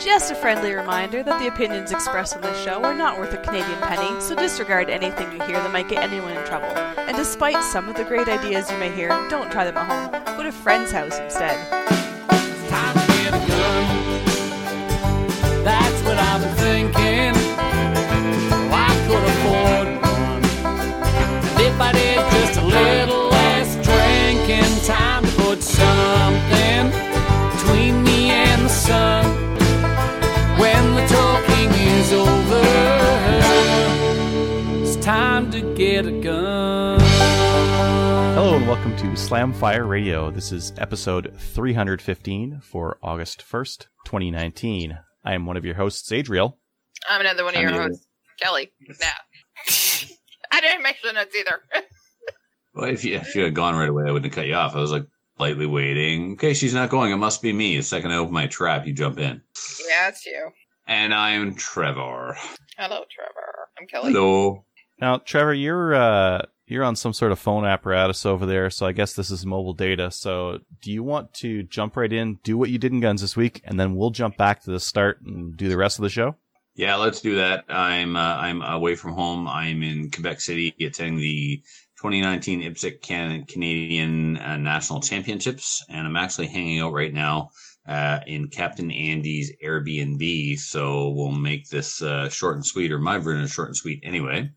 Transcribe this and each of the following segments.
Just a friendly reminder that the opinions expressed on this show are not worth a Canadian penny, so disregard anything you hear that might get anyone in trouble. And despite some of the great ideas you may hear, don't try them at home. Go to a friend's house instead. Get a gun. Hello and welcome to Slamfire Radio. This is episode 315 for August 1st, 2019. I am one of your hosts, Adriel. I'm another one of I'm your the other. hosts, Kelly. Yeah. I didn't mention it either. Well, if you, if you had gone right away, I wouldn't have cut you off. I was like lightly waiting. Okay, she's not going. It must be me. The second I open my trap, you jump in. yeah, it's you. And I'm Trevor. Hello, Trevor. I'm Kelly. Hello. Now, Trevor, you're uh, you're on some sort of phone apparatus over there, so I guess this is mobile data. So, do you want to jump right in, do what you did in guns this week, and then we'll jump back to the start and do the rest of the show? Yeah, let's do that. I'm uh, I'm away from home. I'm in Quebec City attending the 2019 IPSC Can- Canadian uh, National Championships, and I'm actually hanging out right now uh, in Captain Andy's Airbnb. So we'll make this uh, short and sweet, or my version short and sweet anyway.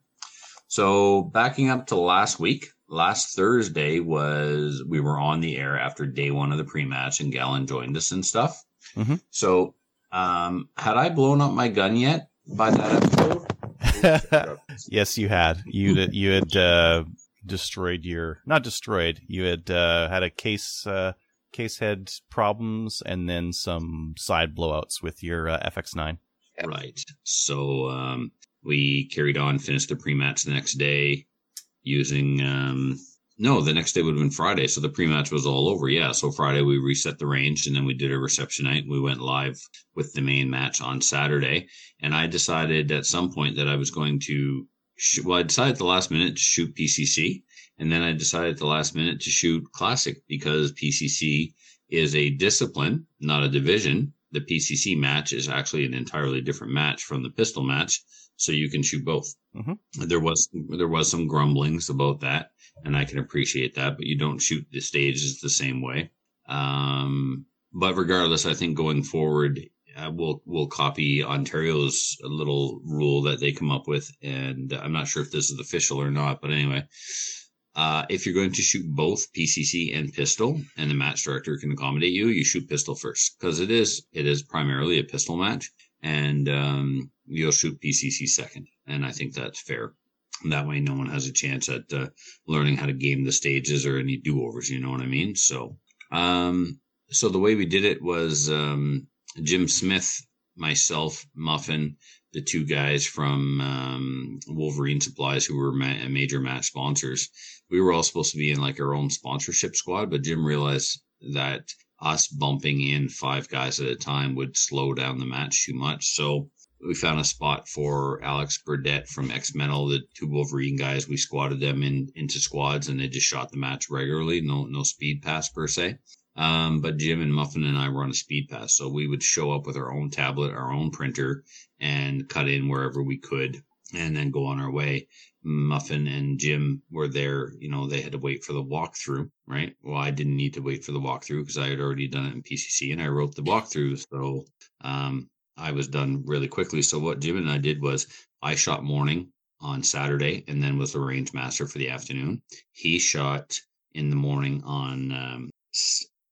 So backing up to last week, last Thursday was we were on the air after day one of the pre-match, and Gallon joined us and stuff. Mhm. So um, had I blown up my gun yet by that episode? yes, you had. You you had uh, destroyed your not destroyed. You had uh, had a case uh, case head problems and then some side blowouts with your uh, FX9. Right. So um, we carried on, finished the pre-match the next day using. Um, no, the next day would have been Friday, so the pre-match was all over. Yeah, so Friday we reset the range, and then we did a reception night. We went live with the main match on Saturday, and I decided at some point that I was going to. Well, I decided at the last minute to shoot PCC, and then I decided at the last minute to shoot Classic because PCC is a discipline, not a division. The PCC match is actually an entirely different match from the pistol match, so you can shoot both. Mhm. There was there was some grumblings about that, and I can appreciate that, but you don't shoot the stages the same way. Um, but regardless, I think going forward, uh, we'll we'll copy Ontario's little rule that they come up with, and I'm not sure if this is official or not, but anyway. Uh, if you're going to shoot both PCC and pistol, and the match director can accommodate you, you shoot pistol first because it is it is primarily a pistol match, and um, you'll shoot PCC second, and I think that's fair. That way, no one has a chance at uh, learning how to game the stages or any do overs. You know what I mean? So, um, so the way we did it was um, Jim Smith, myself, Muffin, the two guys from um, Wolverine Supplies who were ma- major match sponsors. We were all supposed to be in like our own sponsorship squad, but Jim realized that us bumping in five guys at a time would slow down the match too much. So we found a spot for Alex Burdett from X Mental, the two Wolverine guys. We squatted them in into squads, and they just shot the match regularly. No no speed pass per se. Um, but Jim and Muffin and I were on a speed pass, so we would show up with our own tablet, our own printer, and cut in wherever we could, and then go on our way. Muffin and Jim were there. You know, they had to wait for the walkthrough, right? Well, I didn't need to wait for the walkthrough because I had already done it in PCC and I wrote the walkthrough. So, um, I was done really quickly. So what Jim and I did was I shot morning on Saturday and then was the range master for the afternoon. He shot in the morning on, um,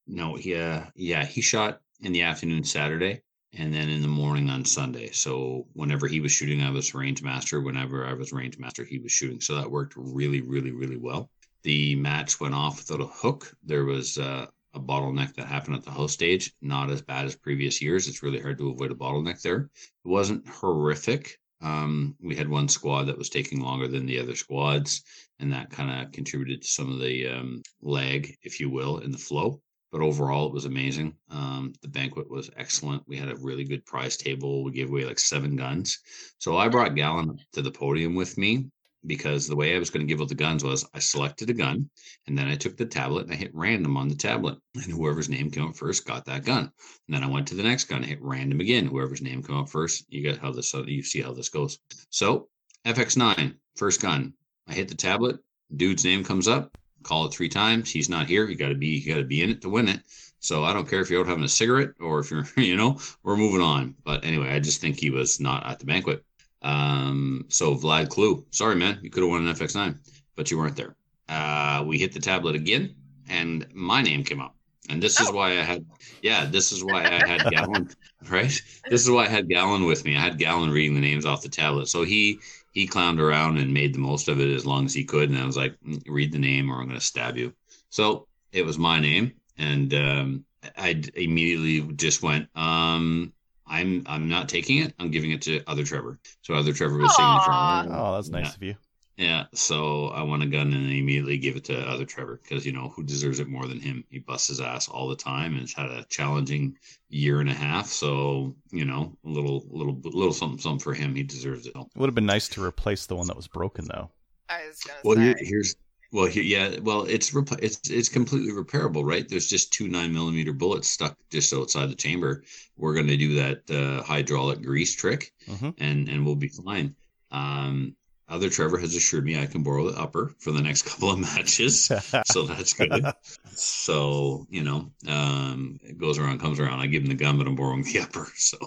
no, yeah, yeah, he shot in the afternoon Saturday and then in the morning on Sunday. So whenever he was shooting, I was range master. Whenever I was range master, he was shooting. So that worked really, really, really well. The match went off without a hook. There was uh, a bottleneck that happened at the host stage. Not as bad as previous years. It's really hard to avoid a bottleneck there. It wasn't horrific. Um, we had one squad that was taking longer than the other squads, and that kind of contributed to some of the um, lag, if you will, in the flow but overall it was amazing. Um, the banquet was excellent. We had a really good prize table. We gave away like seven guns. So I brought Gallon to the podium with me, because the way I was going to give out the guns was I selected a gun and then I took the tablet and I hit random on the tablet. And whoever's name came up first got that gun. And then I went to the next gun, and hit random again. Whoever's name came up first, you get how this uh, you see how this goes. So FX9, first gun. I hit the tablet, dude's name comes up, call it three times. He's not here. You gotta be you gotta be in it to win it. So I don't care if you're out having a cigarette or if you're, you know, we're moving on. But anyway, I just think he was not at the banquet. Um, so Vlad Clue, sorry man, you could have won an FX9, but you weren't there. Uh, we hit the tablet again, and my name came up. And this is Oh. why I had, yeah, this is why I had Gallon, right? This is why I had Gallon with me. I had Gallon reading the names off the tablet. So he he clowned around and made the most of it as long as he could. And I was like, "Mm, read the name or I'm going to stab you. So it was my name, and um, I immediately just went, um, I'm I'm not taking it. I'm giving it to other Trevor. So other Trevor was sitting in front of me. Oh, that's nice Yeah. of you. Yeah, so I won a gun and I immediately give it to other Trevor because you know who deserves it more than him. He busts his ass all the time and has had a challenging year and a half. So you know, a little, little, little something, something for him. He deserves it. It would have been nice to replace the one that was broken, though. I was gonna Well, say. here's well, here, yeah, well, it's it's it's completely repairable, right? There's just two nine millimeter bullets stuck just outside the chamber. We're going to do that uh, hydraulic grease trick, Mhm. and and we'll be fine. Um, other Trevor has assured me I can borrow the upper for the next couple of matches, so that's good. So you know, um, it goes around, comes around. I give him the gun, but I'm borrowing the upper. So,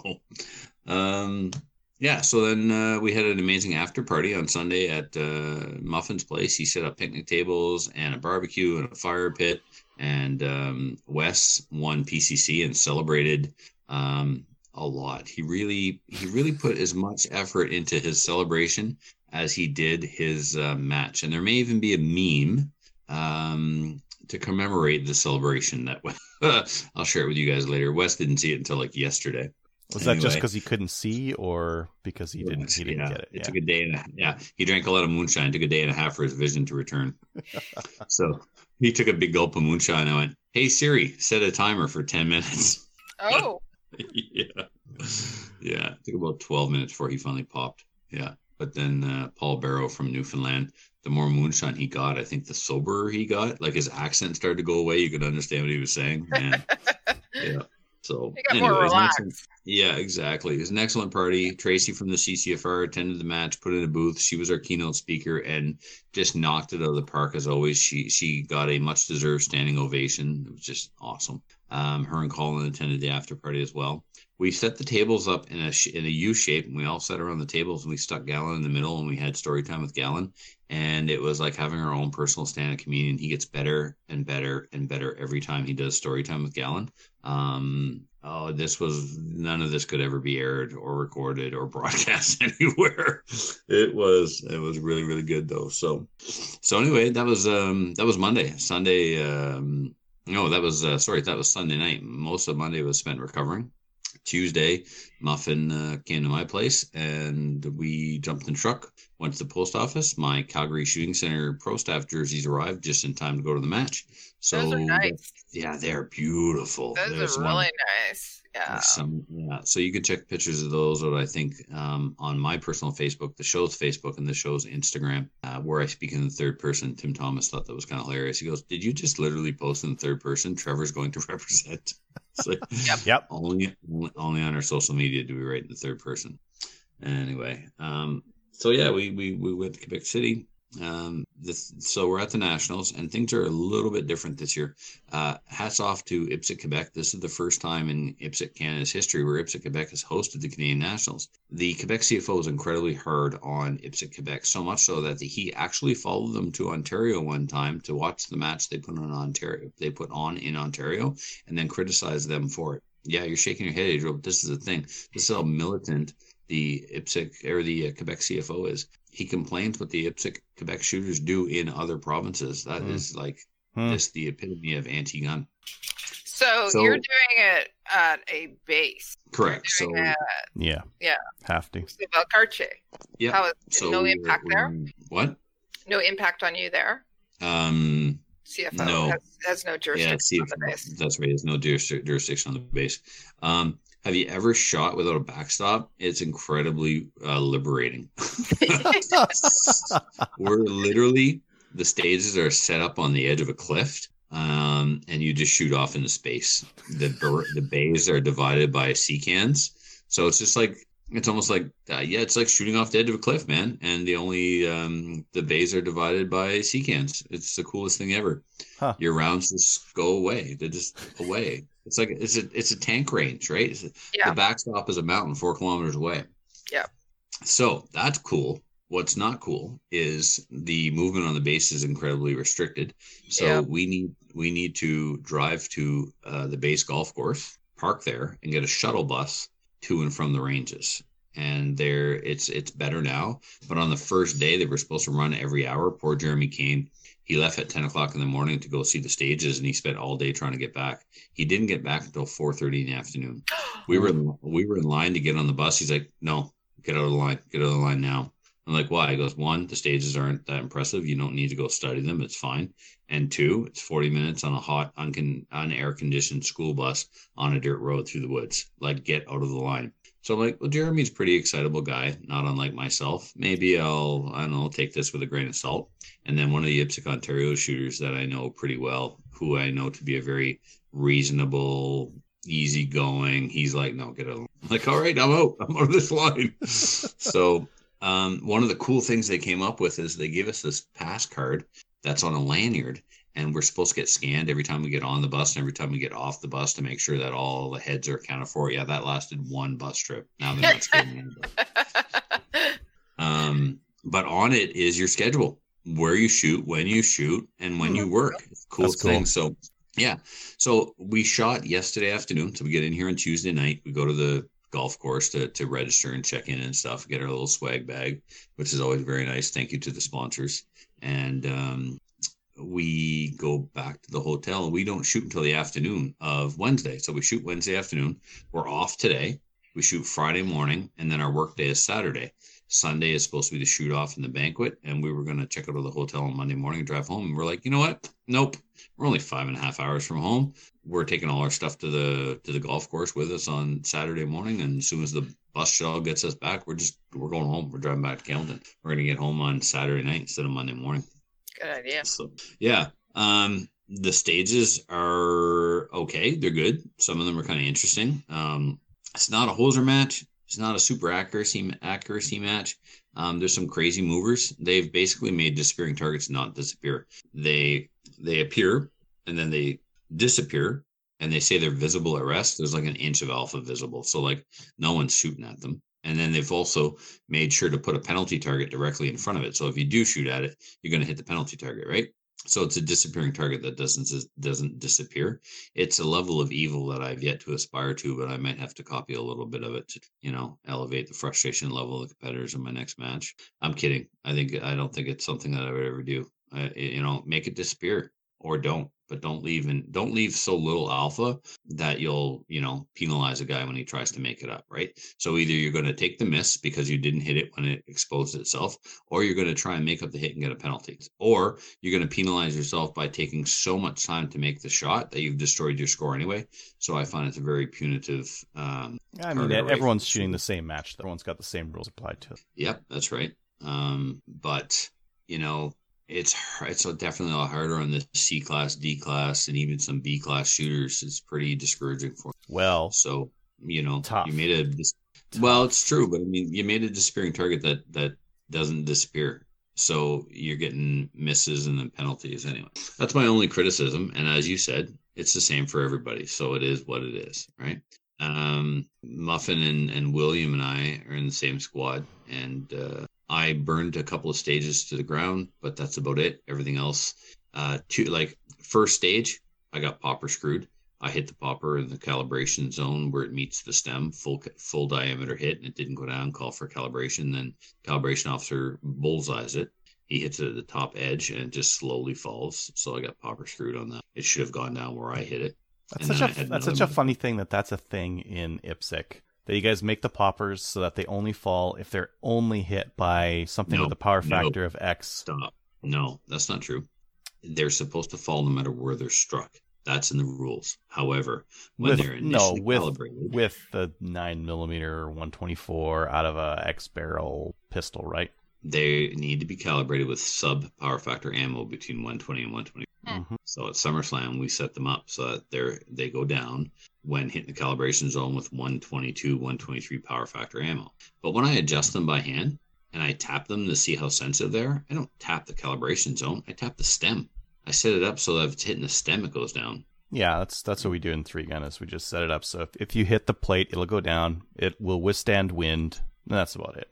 um, yeah. So then uh, we had an amazing after party on Sunday at uh, Muffin's place. He set up picnic tables and a barbecue and a fire pit. And um, Wes won PCC and celebrated um, a lot. He really, he really put as much effort into his celebration as he did his uh, match. And there may even be a meme um, to commemorate the celebration that I'll share it with you guys later. Wes didn't see it until like yesterday. Was that just because he couldn't see, or because he didn't? He didn't yeah, get it. It Yeah. took a day and a, yeah, he drank a lot of moonshine. Took a day and a half for his vision to return. so he took a big gulp of moonshine. I went, "Hey Siri, set a timer for ten minutes." oh, yeah, yeah. It took about twelve minutes before he finally popped. Yeah, but then uh, Paul Barrow from Newfoundland. The more moonshine he got, I think the soberer he got. Like his accent started to go away. You could understand what he was saying. And, yeah. So he got more anyways, next- yeah, exactly. It was an excellent party. Tracy from the CCFR attended the match, put in a booth. She was our keynote speaker and just knocked it out of the park as always. She she got a much deserved standing ovation. It was just awesome. Um, her and Colin attended the after party as well. We set the tables up in a in a U shape, and we all sat around the tables, and we stuck Gallon in the middle, and we had story time with Gallon, and it was like having our own personal stand-up comedian. He gets better and better and better every time he does story time with Gallon. Um, oh, this was none of this could ever be aired or recorded or broadcast anywhere. It was it was really really good though. So so anyway, that was um that was Monday. Sunday um no, that was uh, sorry, that was Sunday night. Most of Monday was spent recovering. Tuesday, Muffin uh, came to my place and we jumped in the truck, went to the post office. My Calgary Shooting Center pro staff jerseys arrived just in time to go to the match. So Those are nice. yeah, they're beautiful. Those There's are one- really nice. Yeah. Some, yeah. So you can check pictures of those out, I think, um, on my personal Facebook, the show's Facebook, and the show's Instagram, uh, where I speak in the third person. Tim Thomas thought that was kind of hilarious. He goes, Did you just literally post in the third person? Trevor's going to represent. It's like, Yep. only, only only on our social media do we write in the third person. Anyway, um, so yeah, we we we went to Quebec City. Um, so we're at the Nationals, and things are a little bit different this year. Uh, hats off to IPSC Quebec. This is the first time in IPSC Canada's history where IPSC Quebec has hosted the Canadian Nationals. The Quebec CFO is incredibly hard on IPSC Quebec, so much so that he actually followed them to Ontario one time to watch the match they put on Ontario. They put on in Ontario, and then criticized them for it. Yeah, you're shaking your head, Adriel. But this is the thing. This is how militant the IPSC or the uh, Quebec CFO is. He complains what the IPSC Quebec shooters do in other provinces. That is Hmm. like Hmm. just the epitome of anti-gun. So, So- you're doing it at a base. Correct. So Doing it Yeah. Yeah. Have to. at Valcartier. yeah. How is So no impact there? What? No impact on you there. Um. CFO No. has, has no Yeah. jurisdiction on the base. that's right. There's no jurisdiction on the base. Um. Have you ever shot without a backstop? It's incredibly uh, liberating. We're literally the stages are set up on the edge of a cliff, um, and you just shoot off into space. The the bays are divided by sea cans, so it's just like it's almost like uh, yeah, it's like shooting off the edge of a cliff, man. And the only um, the bays are divided by sea cans. It's the coolest thing ever. Huh. Your rounds just go away. They're just away. It's like it's a it's a tank range, right? A- Yeah. The backstop is a mountain four kilometers away. Yeah. So that's cool. What's not cool is the movement on the base is incredibly restricted. So Yeah. we need we need to drive to uh, the base golf course, park there, and get a shuttle bus to and from the ranges. And there, it's it's better now. But on the first day, they were supposed to run every hour. Poor Jeremy Kane, he left at ten o'clock in the morning to go see the stages, and he spent all day trying to get back. He didn't get back until four thirty in the afternoon. We were we were in line to get on the bus. He's like, "No, get out of the line. Get out of the line now." I'm like, "Why?" He goes, "One, the stages aren't that impressive. You don't need to go study them. It's fine. And two, it's 40 minutes on a hot, uncon- unair conditioned school bus on a dirt road through the woods. Like, get out of the line." So I'm like, "Well, Jeremy's pretty excitable guy, not unlike myself. Maybe I'll, I don't know, take this with a grain of salt." And then one of the IPSC Ontario shooters that I know pretty well, who I know to be a very reasonable, easygoing. He's like, no, get out. I'm like, all right, I'm out. I'm out of this line. so um, one of the cool things they came up with is they give us this pass card that's on a lanyard. And we're supposed to get scanned every time we get on the bus and every time we get off the bus to make sure that all the heads are accounted for. Yeah, that lasted one bus trip. Now they're not scanning anybody. Um, but on it is your schedule, where you shoot, when you shoot, and when you work. It's the coolest That's cool. thing. So, yeah. So we shot yesterday afternoon. So we get in here on Tuesday night. We go to the golf course to, to register and check in and stuff, get our little swag bag, which is always very nice. Thank you to the sponsors. And um, we go back to the hotel and we don't shoot until the afternoon of Wednesday. So we shoot Wednesday afternoon. We're off today. We shoot Friday morning, and then our work day is Saturday. Sunday is supposed to be the shoot off in the banquet, and we were going to check out of the hotel on Monday morning and drive home. And we're like, you know what? Nope. We're only five and a half hours from home. We're taking all our stuff to the to the golf course with us on Saturday morning, and as soon as the bus shuttle gets us back, we're just we're going home. We're driving back to Kelton. We're going to get home on Saturday night instead of Monday morning. Good idea. So yeah, um, the stages are okay. They're good. Some of them are kind of interesting. Um, it's not a hoser match. It's not a super accuracy accuracy match. Um, there's some crazy movers. They've basically made disappearing targets not disappear. They they appear and then they disappear and they say they're visible at rest. There's like an inch of alpha visible, so like no one's shooting at them. And then they've also made sure to put a penalty target directly in front of it. So if you do shoot at it, you're going to hit the penalty target, right? So it's a disappearing target that doesn't doesn't disappear. It's a level of evil that I've yet to aspire to, but I might have to copy a little bit of it to, you know, elevate the frustration level of the competitors in my next match. I'm kidding. I think I don't think it's something that I would ever do. You know, make it disappear or don't, but don't leave and don't leave so little alpha that you'll, you know, penalize a guy when he tries to make it up, right? So either you're going to take the miss because you didn't hit it when it exposed itself, or you're going to try and make up the hit and get a penalty, or you're going to penalize yourself by taking so much time to make the shot that you've destroyed your score anyway. So I find it's a very punitive. Um, I mean, everyone's shooting the same match. Everyone's got the same rules applied to it. Yep, that's right. Um, but you know, it's it's definitely a lot harder on the C class, D class, and even some B class shooters. It's pretty discouraging for. Well, So you know, Tough. you made a dis- well, it's true, but I mean, you made a disappearing target that that doesn't disappear. So you're getting misses and then penalties anyway. That's my only criticism. And as you said, it's the same for everybody. So it is what it is, right? Um, Muffin and, and William and I are in the same squad, and uh, I burned a couple of stages to the ground, but that's about it. Everything else, uh, two like first stage, I got popper screwed. I hit the popper in the calibration zone where it meets the stem, full full diameter hit, and it didn't go down. Call for calibration. Then calibration officer bullseyes it. He hits it at the top edge, and it just slowly falls. So I got popper screwed on that. It should have gone down where I hit it. that's And such a that's such a funny thing that that's a thing in IPSC. That you guys make the poppers so that they only fall if they're only hit by something No, with a power no. factor of X. Stop. No, that's not true. They're supposed to fall no matter where they're struck. That's in the rules. However, when With- they're no, initially with- calibrated, with the nine millimeter 124 out of a X barrel pistol, right? they need to be calibrated with sub power factor ammo between 120 and 120. Mhm. So at SummerSlam, we set them up so that they're they go down when hitting the calibration zone with 122, 123 power factor ammo. But when I adjust them by hand and I tap them to see how sensitive they are, I don't tap the calibration zone. I tap the stem. I set it up so that if it's hitting the stem, it goes down. Yeah, that's that's what we do in three gun is we just set it up so if, if you hit the plate, it'll go down. It will withstand wind. And that's about it.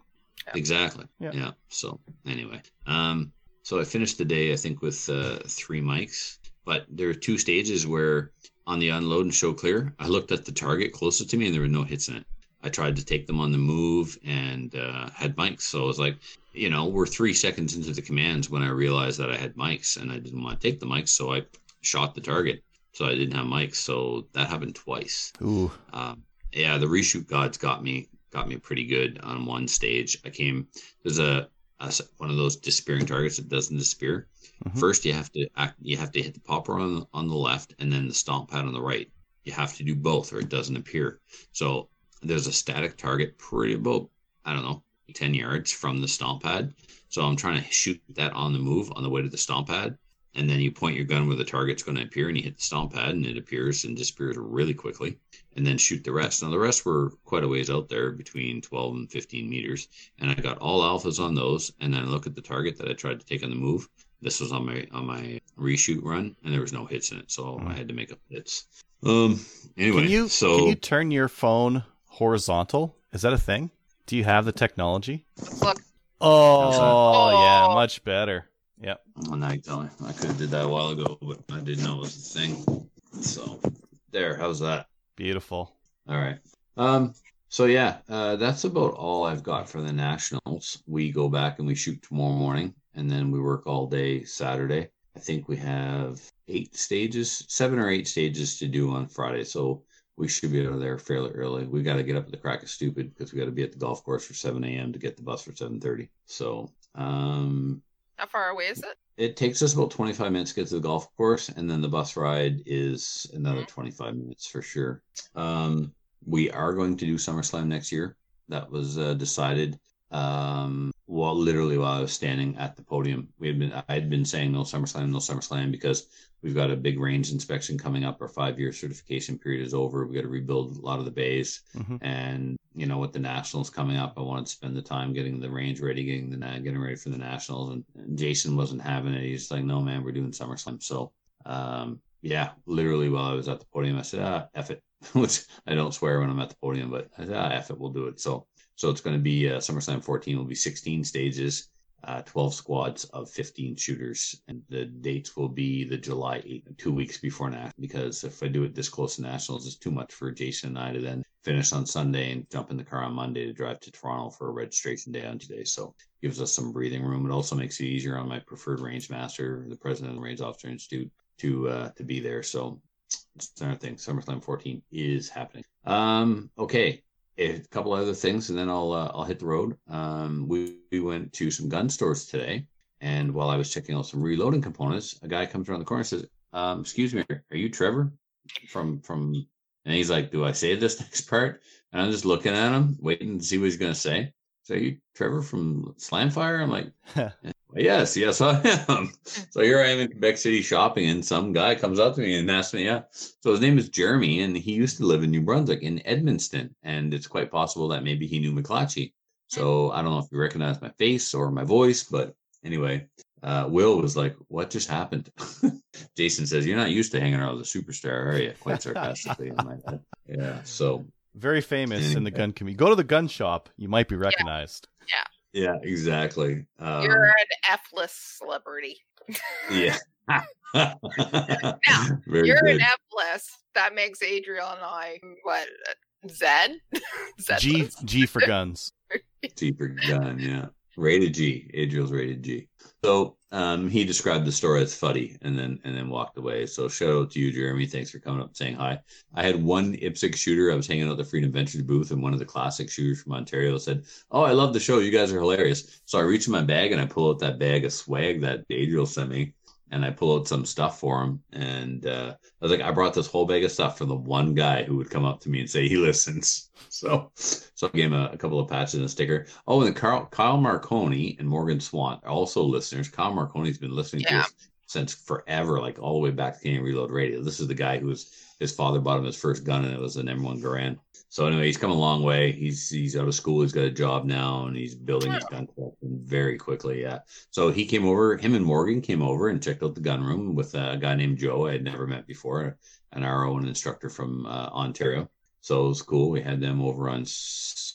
Exactly. Yeah. Yeah. So anyway, um, so I finished the day I think with uh, three mics, but there are two stages where on the unload and show clear, I looked at the target closest to me and there were no hits in it. I tried to take them on the move and uh, had mics, so I was like, you know, we're three seconds into the commands when I realized that I had mics and I didn't want to take the mics, so I shot the target. So I didn't have mics, so that happened twice. Ooh. Um, yeah, the reshoot gods got me got me pretty good on one stage. I came there's a one of those disappearing targets that doesn't despair. Mhm. First, you have to act, you have to hit the popper on the, on the left and then the stomp pad on the right. You have to do both, or it doesn't appear. So there's a static target, pretty about I don't know, ten yards from the stomp pad. So I'm trying to shoot that on the move on the way to the stomp pad. And then you point your gun where the target's going to appear, and you hit the stomp pad, and it appears and disappears really quickly and then shoot the rest. Now the rest were quite a ways out there, between 12 and 15 meters, and I got all alphas on those. And then I look at the target that I tried to take on the move. This was on my on my reshoot run, and there was no hits in it, so I had to make up hits. Um. Anyway, Can you so can you turn your phone horizontal? Is that a thing? Do you have the technology? Look, Oh, yeah, Oh. much better. Yep. Oh, now you tell me. I could have did that a while ago, but I didn't know it was a thing. So there, how's that? Beautiful. All right. Um. So yeah, uh, that's about all I've got for the nationals. We go back and we shoot tomorrow morning, and then we work all day Saturday. I think we have eight stages, seven or eight stages to do on Friday. So we should be out of there fairly early. We got to get up at the crack of stupid because we got to be at the golf course for 7 a.m. to get the bus for 7:30. So um, how far away is it? it takes us about 25 minutes to get to the golf course, and then the bus ride is another Mhm. 25 minutes for sure. Um, we are going to do SummerSlam next year. That was uh, decided. Um, well, literally while I was standing at the podium, we had been I had been saying no SummerSlam, no SummerSlam because we've got a big range inspection coming up. Our five year certification period is over. We got to rebuild a lot of the bays, Mhm. and you know with the nationals coming up, I wanted to spend the time getting the range ready, getting the getting ready for the nationals. And, and Jason wasn't having it. He's like, "No, man, we're doing SummerSlam." So, um, yeah, literally while I was at the podium, I said, "Ah, f it," which I don't swear when I'm at the podium, but I said, "Ah, f it, we'll do it." So, so it's going to be uh, SummerSlam 14 will be 16 stages. Uh, 12 squads of 15 shooters, and the dates will be the July 8th, two weeks before National. Because if I do it this close to Nationals, it's too much for Jason and I to then finish on Sunday and jump in the car on Monday to drive to Toronto for a registration day on Tuesday. So gives us some breathing room. It also makes it easier on my preferred range master, the president of the Range Officer Institute, to uh, to be there. So it's another thing. SummerSlam 14 is happening. Um, okay. A couple other things, and then I'll uh, I'll hit the road. Um, we, we went to some gun stores today, and while I was checking out some reloading components, a guy comes around the corner and says, um, "Excuse me, are you Trevor from from?" And he's like, "Do I say this next part?" And I'm just looking at him, waiting to see what he's gonna say. So, are you Trevor from Slamfire? I'm like, Yes, yes, I am. So here I am in Quebec City shopping, and some guy comes up to me and asks me, "Yeah." So his name is Jeremy, and he used to live in New Brunswick in Edmundston, and it's quite possible that maybe he knew McClatchy. So I don't know if you recognize my face or my voice, but anyway, uh, Will was like, "What just happened?" Jason says, "You're not used to hanging around with a superstar, are you?" Quite sarcastically in my head. Yeah. So Very famous in the gun community. Go to the gun shop, you might be recognized. yeah, exactly. Um, You're an F-list celebrity. yeah. Very You're good. an F-list. That makes Adriel and I what uh, Zed? Zed G. G for guns. Cheaper gun, yeah. Rated G. Adriel's rated G. So um, he described the store as fuddy and then and then walked away. So shout out to you, Jeremy. Thanks for coming up and saying hi. I had one IPSC shooter. I was hanging out at the Freedom Ventures booth, and one of the classic shooters from Ontario said, "Oh, I love the show. You guys are hilarious." So I reach in my bag and I pull out that bag of swag that Adriel sent me, and I pull out some stuff for him. And uh, I was like, I brought this whole bag of stuff for the one guy who would come up to me and say he listens. So, so I gave him a, a couple of patches and a sticker. Oh, and Carl, Kyle Marconi and Morgan Swan are also listeners. Kyle Marconi's been listening to Yeah. us since forever, like all the way back to Canadian Reload Radio. This is the guy who's his father bought him his first gun, and it was an M1 Garand. So anyway, he's come a long way. He's he's out of school. He's got a job now, and he's building his gun collection very quickly. Yeah. So he came over. Him and Morgan came over and checked out the gun room with a guy named Joe I had never met before, an RO and instructor from uh, Ontario. So it was cool. We had them over on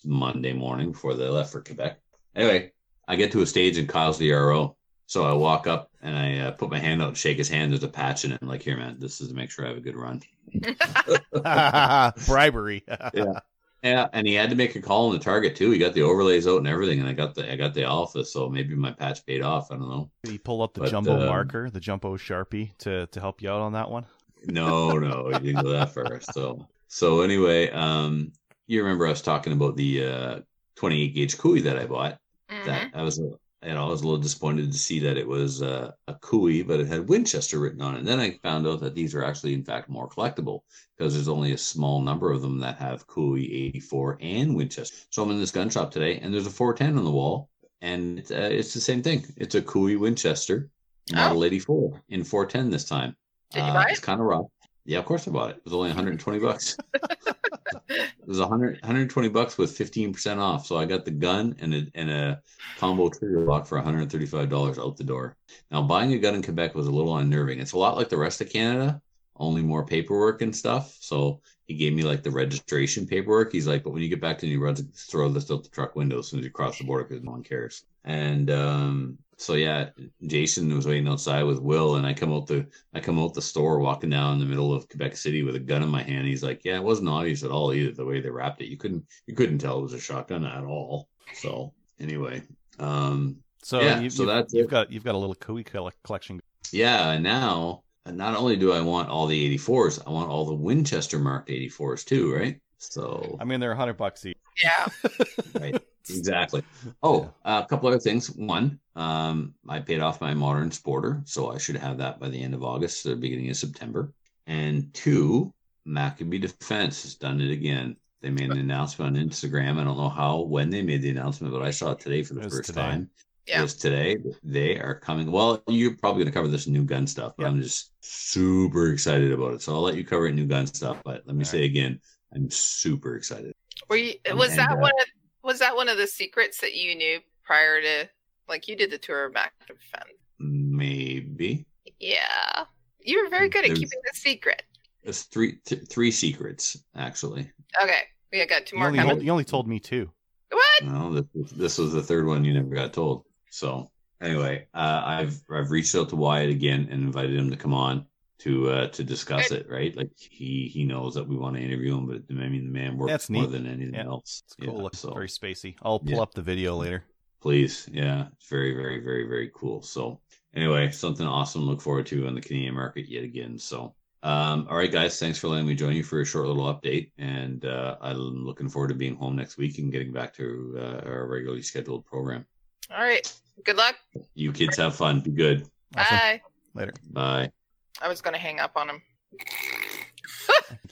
Monday morning before they left for Quebec. Anyway, I get to a stage and Kyle's the RO. So I walk up and I uh, put my hand out and shake his hand. There's a patch in it. I'm like, here, man, this is to make sure I have a good run. Bribery. Yeah, Yeah, and he had to make a call on the target too. He got the overlays out and everything, and I got the I got the alpha, so maybe my patch paid off. I don't know. Did he pull up the But, jumbo um, marker, the jumbo sharpie, to to help you out on that one? No, no, he didn't go that far. So so anyway, um, you remember I was talking about the uh 28 gauge Cooey that I bought. Mhm. That I was, know, I was a little disappointed to see that it was uh, a Cooey, but it had Winchester written on it. And then I found out that these are actually, in fact, more collectible because there's only a small number of them that have Cooey 84 and Winchester. So I'm in this gun shop today, and there's a 410 on the wall, and it's, uh, it's the same thing. It's a Cooey Winchester Model 84 in 410 this time. Did you Uh, buy it? It's kind of rough. Yeah, of course I bought it. It was only 120 bucks. it was 100, 120 bucks with 15% off. So I got the gun and a, and a combo trigger lock for $135 out the door. Now, buying a gun in Quebec was a little unnerving. It's a lot like the rest of Canada, only more paperwork and stuff. So he gave me like the registration paperwork. He's like, but when you get back to New Brunswick, throw this out the truck window as soon as you cross the border because no one cares. And um, so yeah, Jason was waiting outside with Will, and I come out the I come out the store walking down in the middle of Quebec City with a gun in my hand. He's like, "Yeah, it wasn't obvious at all either the way they wrapped it. You couldn't you couldn't tell it was a shotgun at all." So anyway, um, So, Yeah, you, so you've, that's you've it. got you've got a little Cooey collection. yeah, and now not only do I want all the 84s, I want all the Winchester marked 84s too, right? So I mean, they're a hundred bucks each. Yeah. right exactly. Oh a couple other things. One um i paid off my modern sporter so i should have that by the end of august or beginning of september. And two maccabee defense has done it again. They made an announcement on instagram. I don't know how when they made the announcement but i saw it today for the first today. time. Yeah. it was today. They are coming well you're probably going to cover this new gun stuff but Yeah. i'm just super excited about it. So i'll let you cover it new gun stuff but let me All say again i'm super excited. Were you, was And, that uh, one of was that one of the secrets that you knew prior to like you did the tour of Mac Defense? maybe Yeah. You were very good at There's- keeping the secret. There's three th- three secrets actually. Okay. We got two You more only, coming. told, you only told me two. What? No, this, this was the third one you never got told. So anyway, uh, I've I've reached out to Wyatt again and invited him to come on to uh, to discuss it. Right, like he he knows that we want to interview him, but I mean the man works That's more neat. than anything Yeah. else. It's cool. Yeah, Looks so very spacey. I'll pull Yeah. up the video later. please, yeah, it's very very very very cool. So anyway, something awesome. to Look forward to on the Canadian market yet again. So. Um, all right, guys. Thanks for letting me join you for a short little update, and uh, I'm looking forward to being home next week and getting back to uh, our regularly scheduled program. All right. Good luck. You kids have fun. Be good. Awesome. Bye. Later. Bye. I was gonna hang up on him.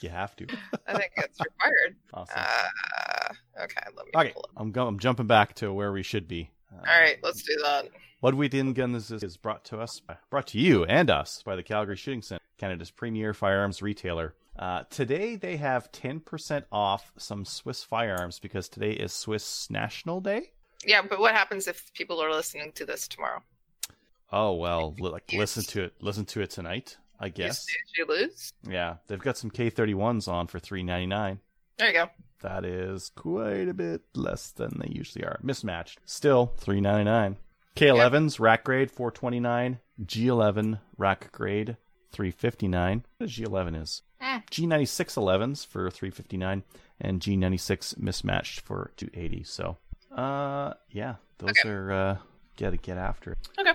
You have to. I think it's required. Awesome. Uh, okay, let me Okay. I'm go- I'm jumping back to where we should be. Uh, All right, let's do that. What We Did in Guns is, is brought to us, brought to you and us by the Calgary Shooting Center, Canada's premier firearms retailer. Uh, today they have 10% off some Swiss firearms because today is Swiss National Day. Yeah, but what happens if people are listening to this tomorrow? Oh well, li- like listen to it, listen to it tonight. I guess. you lose. Yeah, they've got some K31s on for 3.99. There you go. That is quite a bit less than they usually are. Mismatched. Still, three ninety nine. K11s rack grade four twenty nine. G11 rack grade three fifty nine. What G11 is? Hmm. G96 11s for three fifty nine, and G96 mismatched for two eighty. So, uh, yeah, those Okay. are uh, get get after it. Okay.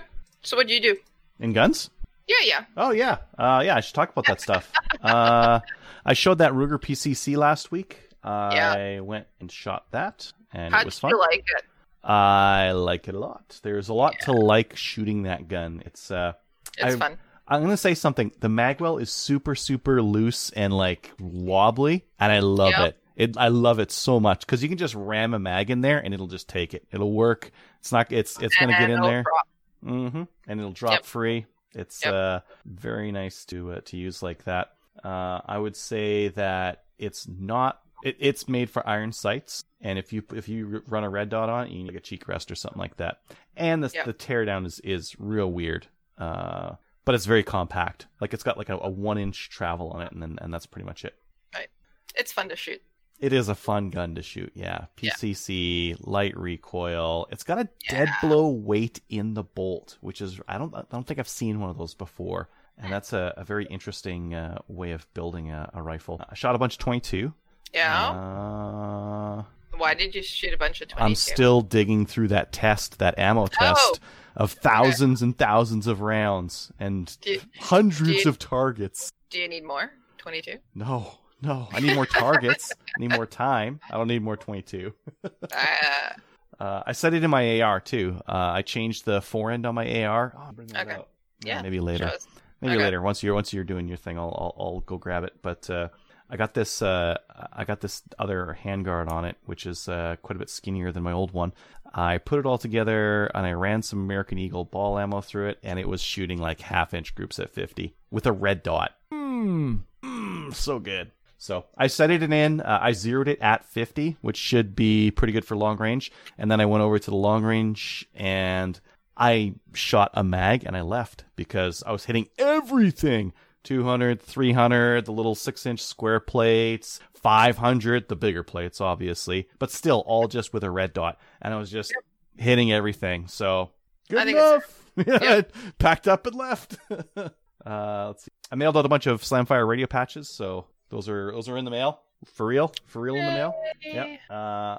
So what do you do? In guns? Yeah, yeah. Oh yeah, uh, yeah. I should talk about that stuff. uh, I showed that Ruger PCC last week. Yeah. I went and shot that, and How it was fun. like it? I like it a lot. There's a lot to like shooting that gun. It's uh, It's I- fun. I'm gonna say something. The magwell is super, super loose and like wobbly, and I love Yep. it. It I love it so much because you can just ram a mag in there and it'll just take it. It'll work. It's not. It's it's gonna get in there. Hmm And it'll drop Yep. free. It's Yep. uh very nice to uh, to use like that. Uh, I would say that it's not. It, it's made for iron sights, and if you if you run a red dot on it, you need like a cheek rest or something like that. And the Yep. the teardown is is real weird. Uh, but it's very compact. Like it's got like a, a one inch travel on it, and then and that's pretty much it. Right. It's fun to shoot. It is a fun gun to shoot. Yeah, Yeah. PCC, light recoil. It's got a dead blow weight in the bolt, which is I don't I don't think I've seen one of those before, and that's a, a very interesting uh, way of building a, a rifle. I shot a bunch of 22. Yeah. Uh, Why did you shoot a bunch of 22? I'm still digging through that test, that ammo test Oh. of thousands and thousands of rounds and Do, hundreds do- of targets. do you need more? 22? No, no, I need more targets. I need more time. I don't need more 22. Uh, I set it in my AR too. Uh, I changed the fore end on my AR. Oh, bring that Okay. out. yeah. maybe later. show us. Maybe Okay. later. Once you're once you're doing your thing, I'll I'll, I'll go grab it. But uh, I got this uh, I got this other handguard on it, which is uh, quite a bit skinnier than my old one. I put it all together and I ran some American Eagle ball ammo through it, and it was shooting like half inch groups at 50 with a red dot. Mmm, mm, so good. So I set it in. Uh, I zeroed it at 50, which should be pretty good for long range. And then I went over to the long range and I shot a mag and I left because I was hitting everything 200, 300, the little six inch square plates, 500, the bigger plates, obviously, but still all just with a red dot. And I was just hitting everything. So good I think it's enough. Yeah, Packed up and left. uh, let's see. I mailed out a bunch of Slamfire radio patches, so those are those are in the mail for real, for real in the mail. Yep. Uh,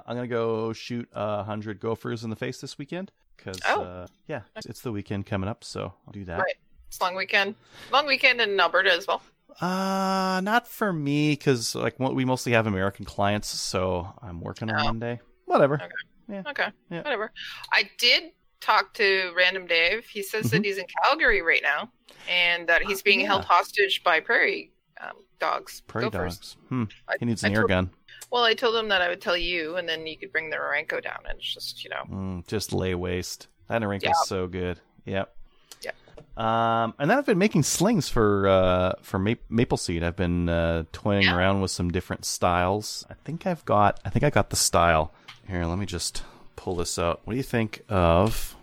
I'm gonna go shoot a hundred gophers in the face this weekend because Oh. uh, yeah, it's, it's the weekend coming up, so I'll do that. Right. It's long weekend. Long weekend in Alberta as well. Uh, not for me because like we mostly have American clients, so I'm working on Oh. Monday. Whatever. Okay. Yeah. Okay. Yeah. Whatever. I did talk to Random Dave. He says that he's in Calgary right now and that he's being Mm-hmm. yeah. held hostage by prairie um, dogs. Prairie gophers. dogs. Hmm. I- He needs I an air told- gun. Well, I told him that I would tell you, and then you could bring the Rarenko down, and just you know. Mm, just lay waste. That Narinka Yeah. is so good. Yep. Yep. Um, and then I've been making slings for uh, for ma- maple seed. I've been uh, toying Yeah. around with some different styles. I think I've got. I think I got the style. Here, let me just pull this out. What do you think of?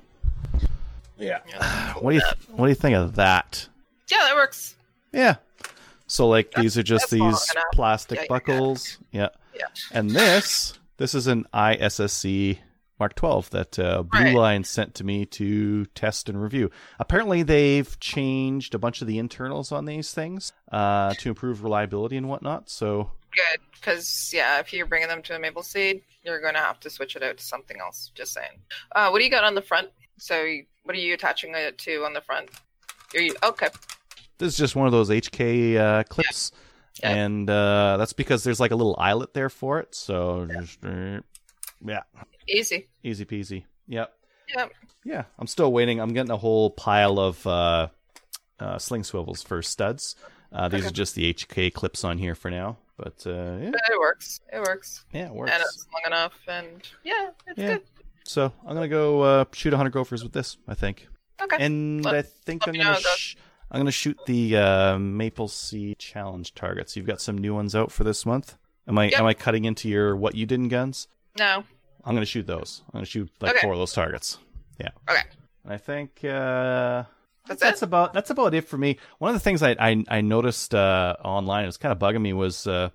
Yeah. What do you th- What do you think of that? Yeah, that works. Yeah. So like these are just these plastic Yeah, buckles. Yeah. Yeah. And this this is an ISSC Mark 12 that uh, Blue Right. Line sent to me to test and review. Apparently, they've changed a bunch of the internals on these things uh, to improve reliability and whatnot. So Good, because yeah, if you're bringing them to a maple seed, you're going to have to switch it out to something else. Just saying. Uh, what do you got on the front? So, what are you attaching it to on the front? Are you okay? This is just one of those HK uh, clips, Yeah. and uh, that's because there's like a little eyelet there for it. So just uh, yeah, Easy. easy peasy. Yep. Yep. Yeah, I'm still waiting. I'm getting a whole pile of uh, uh, sling swivels for studs. Uh, these Okay. are just the HK clips on here for now, but uh, yeah, it works. It works, yeah, it works. and it's long enough, and yeah, it's Yeah. good. So I'm gonna go uh, shoot 100 gophers with this. I think, Okay. and Let- I think I'm gonna how it goes. sh- I'm gonna shoot the uh, Maple Seed Challenge targets. You've got some new ones out for this month. Am I Yep. am I cutting into your what you did in guns? no. I'm gonna shoot those. I'm gonna shoot like Okay. four of those targets. Yeah. Okay. I think uh, That's that's about that's about it for me. One of the things I I, I noticed uh, online, it was kind of bugging me, was uh,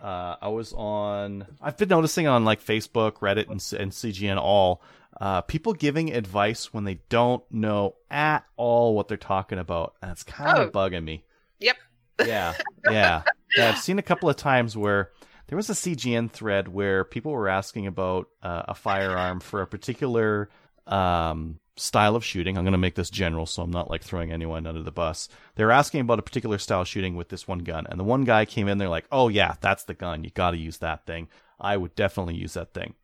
uh, I was on. I've been noticing on like Facebook, Reddit, and, and CGN all uh, people giving advice when they don't know at all what they're talking about, and it's kind Oh. of bugging me. Yep. Yeah, yeah, yeah. I've seen a couple of times where there was a CGN thread where people were asking about uh, a firearm for a particular um, style of shooting. I'm going to make this general, so I'm not like throwing anyone under the bus. They were asking about a particular style of shooting with this one gun, and the one guy came in. They're like, "Oh yeah, that's the gun. You got to use that thing. I would definitely use that thing."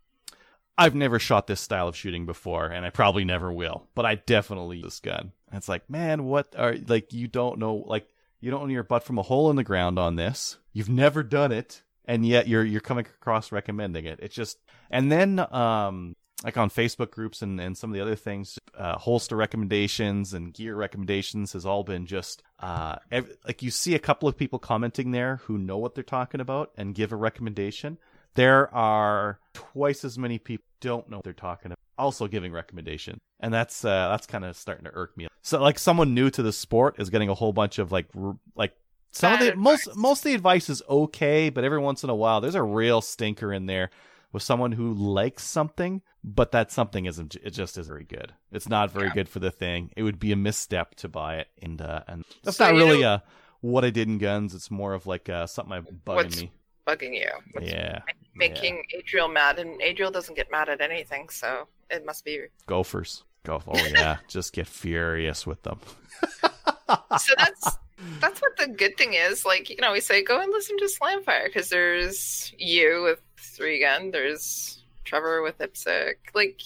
I've never shot this style of shooting before, and I probably never will, but I definitely this gun. And it's like, man, what are like you don't know like you don't know your butt from a hole in the ground on this. You've never done it, and yet you're you're coming across recommending it. It's just and then um like on Facebook groups and, and some of the other things, uh, holster recommendations and gear recommendations has all been just uh, ev- like you see a couple of people commenting there who know what they're talking about and give a recommendation. There are twice as many people don't know what they're talking about, also giving recommendation, and that's uh, that's kind of starting to irk me. So like someone new to the sport is getting a whole bunch of like r- like some of the most advice. most of the advice is okay, but every once in a while there's a real stinker in there with someone who likes something, but that something isn't. It just isn't very good. It's not very Yeah. good for the thing. It would be a misstep to buy it, and uh, and that's So not really know- uh what I did in guns. It's more of like uh, something I bugging me. Bugging you. What's Yeah, making Adriel mad, and Adriel doesn't get mad at anything, so it must be. gophers. Go. Oh yeah, just get furious with them. So that's that's what the good thing is. Like you can always say, go and listen to Slamfire because there's you with three gun. There's Trevor with IPSC. Like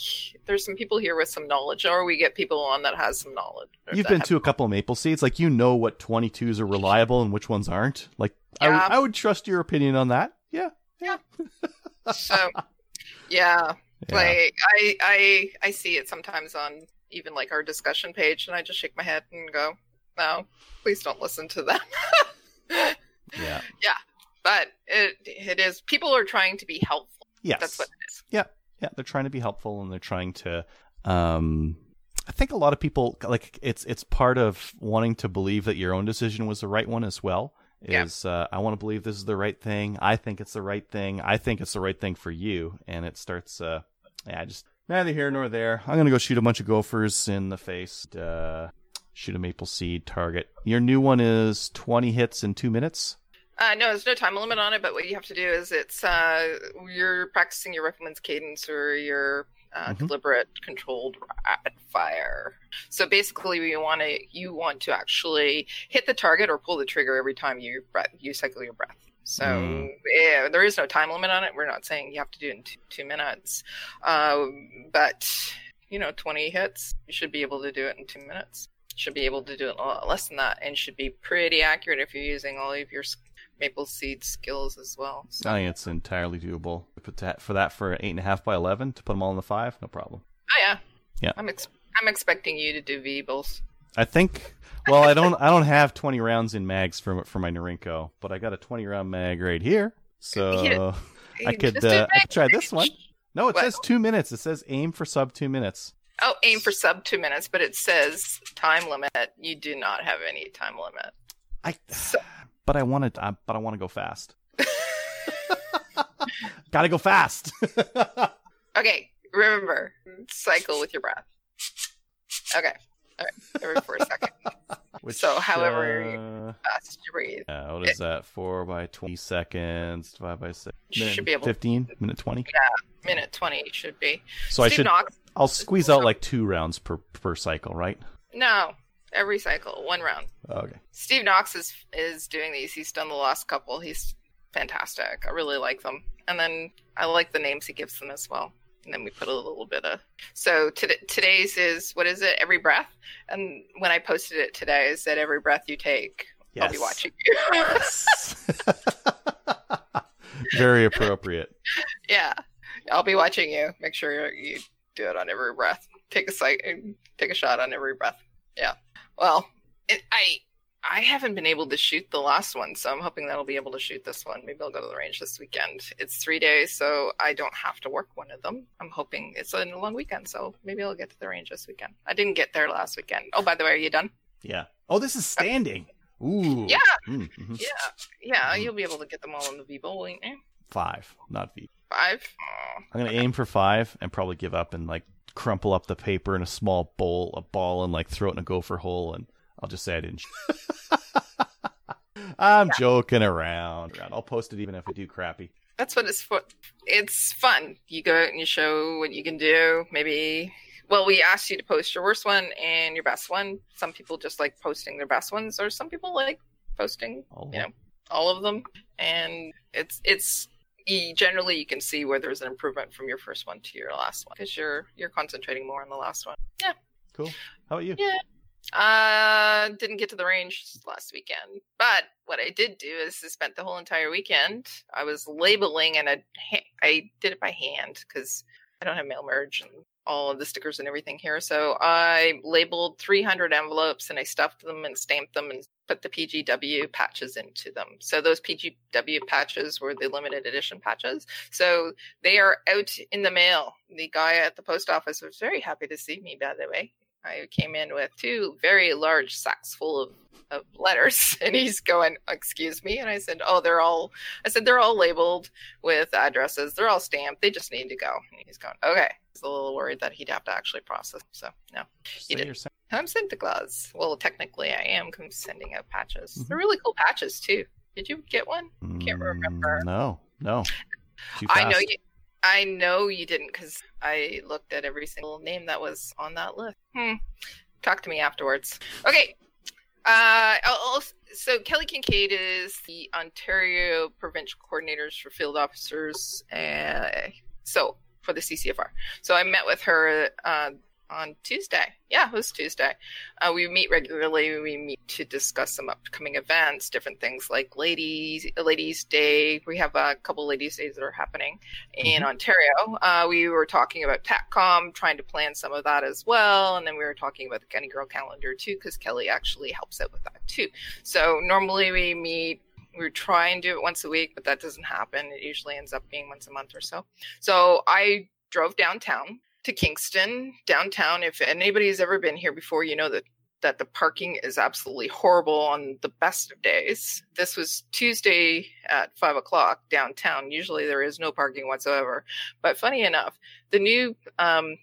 there's some people here with some knowledge, or we get people on that has some knowledge. You've been to a couple of maple seeds, like you know what twenty twos are reliable and which ones aren't. Like I, would, Yeah. I would trust your opinion on that. Yeah, Yeah. So yeah, yeah. like I I I see it sometimes on even like our discussion page, and I just shake my head and go, no, please don't listen to them. yeah. Yeah, but it it is people are trying to be helpful. Yes. That's what it is. Yeah, yeah they're trying to be helpful and they're trying to um i think a lot of people like it's it's part of wanting to believe that your own decision was the right one as well Yeah. is uh, i want to believe this is the right thing. I think it's the right thing. I think it's the right thing for you. And it starts uh yeah just neither here nor there. I'm gonna go shoot a bunch of gophers in the face uh shoot a maple seed target. Your new one is 20 hits in two minutes? Uh, no, there's no time limit on it, but what you have to do is it's uh, you're practicing your rifleman's cadence or your uh, Mhm. deliberate controlled rapid fire. So basically, you want to you want to actually hit the target or pull the trigger every time you breath, you cycle your breath. So Mm. yeah, there is no time limit on it. We're not saying you have to do it in two, two minutes, uh, but you know, 20 hits, you should be able to do it in two minutes. Should be able to do it a lot less than that, and should be pretty accurate if you're using all of your maple seed skills as well. So, i think it's entirely doable put that for that for eight and a half by 11 to put them all in the five no problem oh yeah, Yeah. I'm ex- I'm expecting you to do Veebles. I think. Well, I don't. I don't have twenty rounds in mags for for my Norinco, but I got a twenty round mag right here. So Yeah. I could. Uh, I could try this one. No, it What? says two minutes. It says aim for sub two minutes. Oh, aim for sub two minutes, but it says time limit. You do not have any time limit. I. So- But I want to. But I want to go fast. Got to go fast. Okay, remember, cycle with your breath. Okay, all right, every for a second. Which, So, however uh, Fast you breathe. uh, what is that? Four by twenty seconds. Five by six. Should be able- Fifteen minute twenty. Yeah, Minute twenty should be. So I should. Knox. I'll squeeze out like two rounds per per cycle, right? No, every cycle, one round. Oh, okay. Steve Knox is is doing these. He's done the last couple. He's fantastic. I really like them. And then I like the names he gives them as well. And then we put a little bit of. So to, today's is what is it? Every breath. And when I posted it today, I said every breath you take, I'll be watching you. Very appropriate. yeah, I'll be watching you. Make sure you do it on every breath. Take a sight, take a shot on every breath. Yeah. Well, it, I I haven't been able to shoot the last one, so I'm hoping that I'll be able to shoot this one. Maybe I'll go to the range this weekend. It's three days, so I don't have to work one of them. I'm hoping it's a long weekend, so maybe I'll get to the range this weekend. I didn't get there last weekend. Oh, by the way, are you done? Yeah. Oh, this is standing. Ooh. Yeah. Mm, mhm. Yeah, yeah. You'll be able to get them all in the V bowl, won't you? Five, not V. Five. Aw. I'm gonna aim for five and probably give up and like crumple up the paper in a small bowl, a ball, and like throw it in a gopher hole, and I'll just say I didn't. I'm joking around. I'll post it even if I do crappy. That's what it's for. It's fun. You go out and you show what you can do. Maybe, well, we asked you to post your worst one and your best one. Some people just like posting their best ones, or some people like posting All You know. all of them. And it's it's you, generally you can see where there's an improvement from your first one to your last one because you're you're concentrating more on the last one. Yeah. Cool. How about you? Yeah. Uh, didn't get to the range last weekend, but what I did do is I spent the whole entire weekend. I was labeling, and I I did it by hand because I don't have mail merge and all of the stickers and everything here. So I labeled 300 envelopes and I stuffed them and stamped them and put the PGW patches into them. So those PGW patches were the limited edition patches. So they are out in the mail. The guy at the post office was very happy to see me, by the way. I came in with two very large sacks full of, of letters, and he's going, "Excuse me," and I said, "Oh, they're all." I said, "They're all labeled with addresses. They're all stamped. They just need to go." And he's going, "Okay." He's a little worried that he'd have to actually process. So no, Say did. you're sa- I'm Santa Claus. Well, technically, I am sending out patches. Mhm. They're really cool patches too. Did you get one? Can't remember. Mm, No, no. I know you. I know you didn't because I looked at every single name that was on that list. Hmm. Talk to me afterwards. Okay. Uh, I'll- so Kelly Kincaid is the Ontario Provincial Coordinators for Field Officers. Uh, so for the CCFR. So I met with her uh, on Tuesday. Yeah, it was Tuesday. Uh, we meet regularly. We meet to discuss some upcoming events, different things like Ladies Ladies Day. We have a couple Ladies Days that are happening in Ontario. Uh, we were talking about TACCOM, trying to plan some of that as well, and then we were talking about the Kenny Girl calendar too, because Kelly actually helps out with that too. So normally we meet. We try and do it once a week, but that doesn't happen. It usually ends up being once a month or so. So I drove downtown to Kingston downtown. If anybody's ever been here before, you know that that the parking is absolutely horrible on the best of days. This was Tuesday at five o'clock downtown. Usually there is no parking whatsoever. But funny enough, the new um,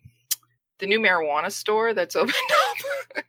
the new marijuana store that's opened up,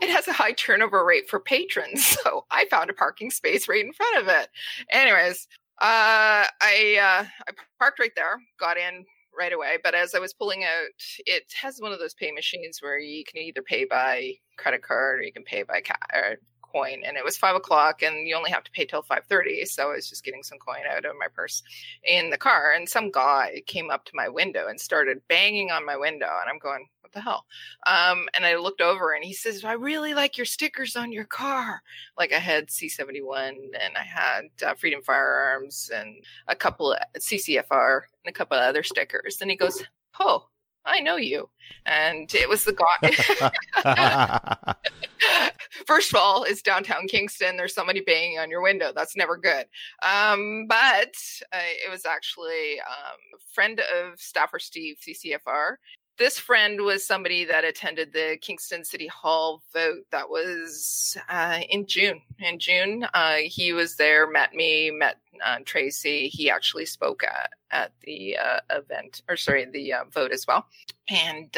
it has a high turnover rate for patrons. So I found a parking space right in front of it. Anyways, uh, I uh, I parked right there, got in right away. But as I was pulling out, it has one of those pay machines where you can either pay by credit card or you can pay by ca- or coin. And it was five o'clock, and you only have to pay till five thirty. So I was just getting some coin out of my purse in the car, and some guy came up to my window and started banging on my window, and I'm going. What the hell? Um, and I looked over and he says, I really like your stickers on your car. Like I had C71 and I had uh, Freedom Firearms and a couple of CCFR and a couple of other stickers. And he goes, Oh, I know you. And it was the guy. First of all, it's downtown Kingston. There's somebody banging on your window. That's never good. Um, but uh, it was actually um, a friend of Staffer Steve, CCFR. This friend was somebody that attended the Kingston City Hall vote that was uh, in June. In June, uh, he was there, met me, met uh, Tracy. He actually spoke at, at the uh, event, or sorry, the uh, vote as well. And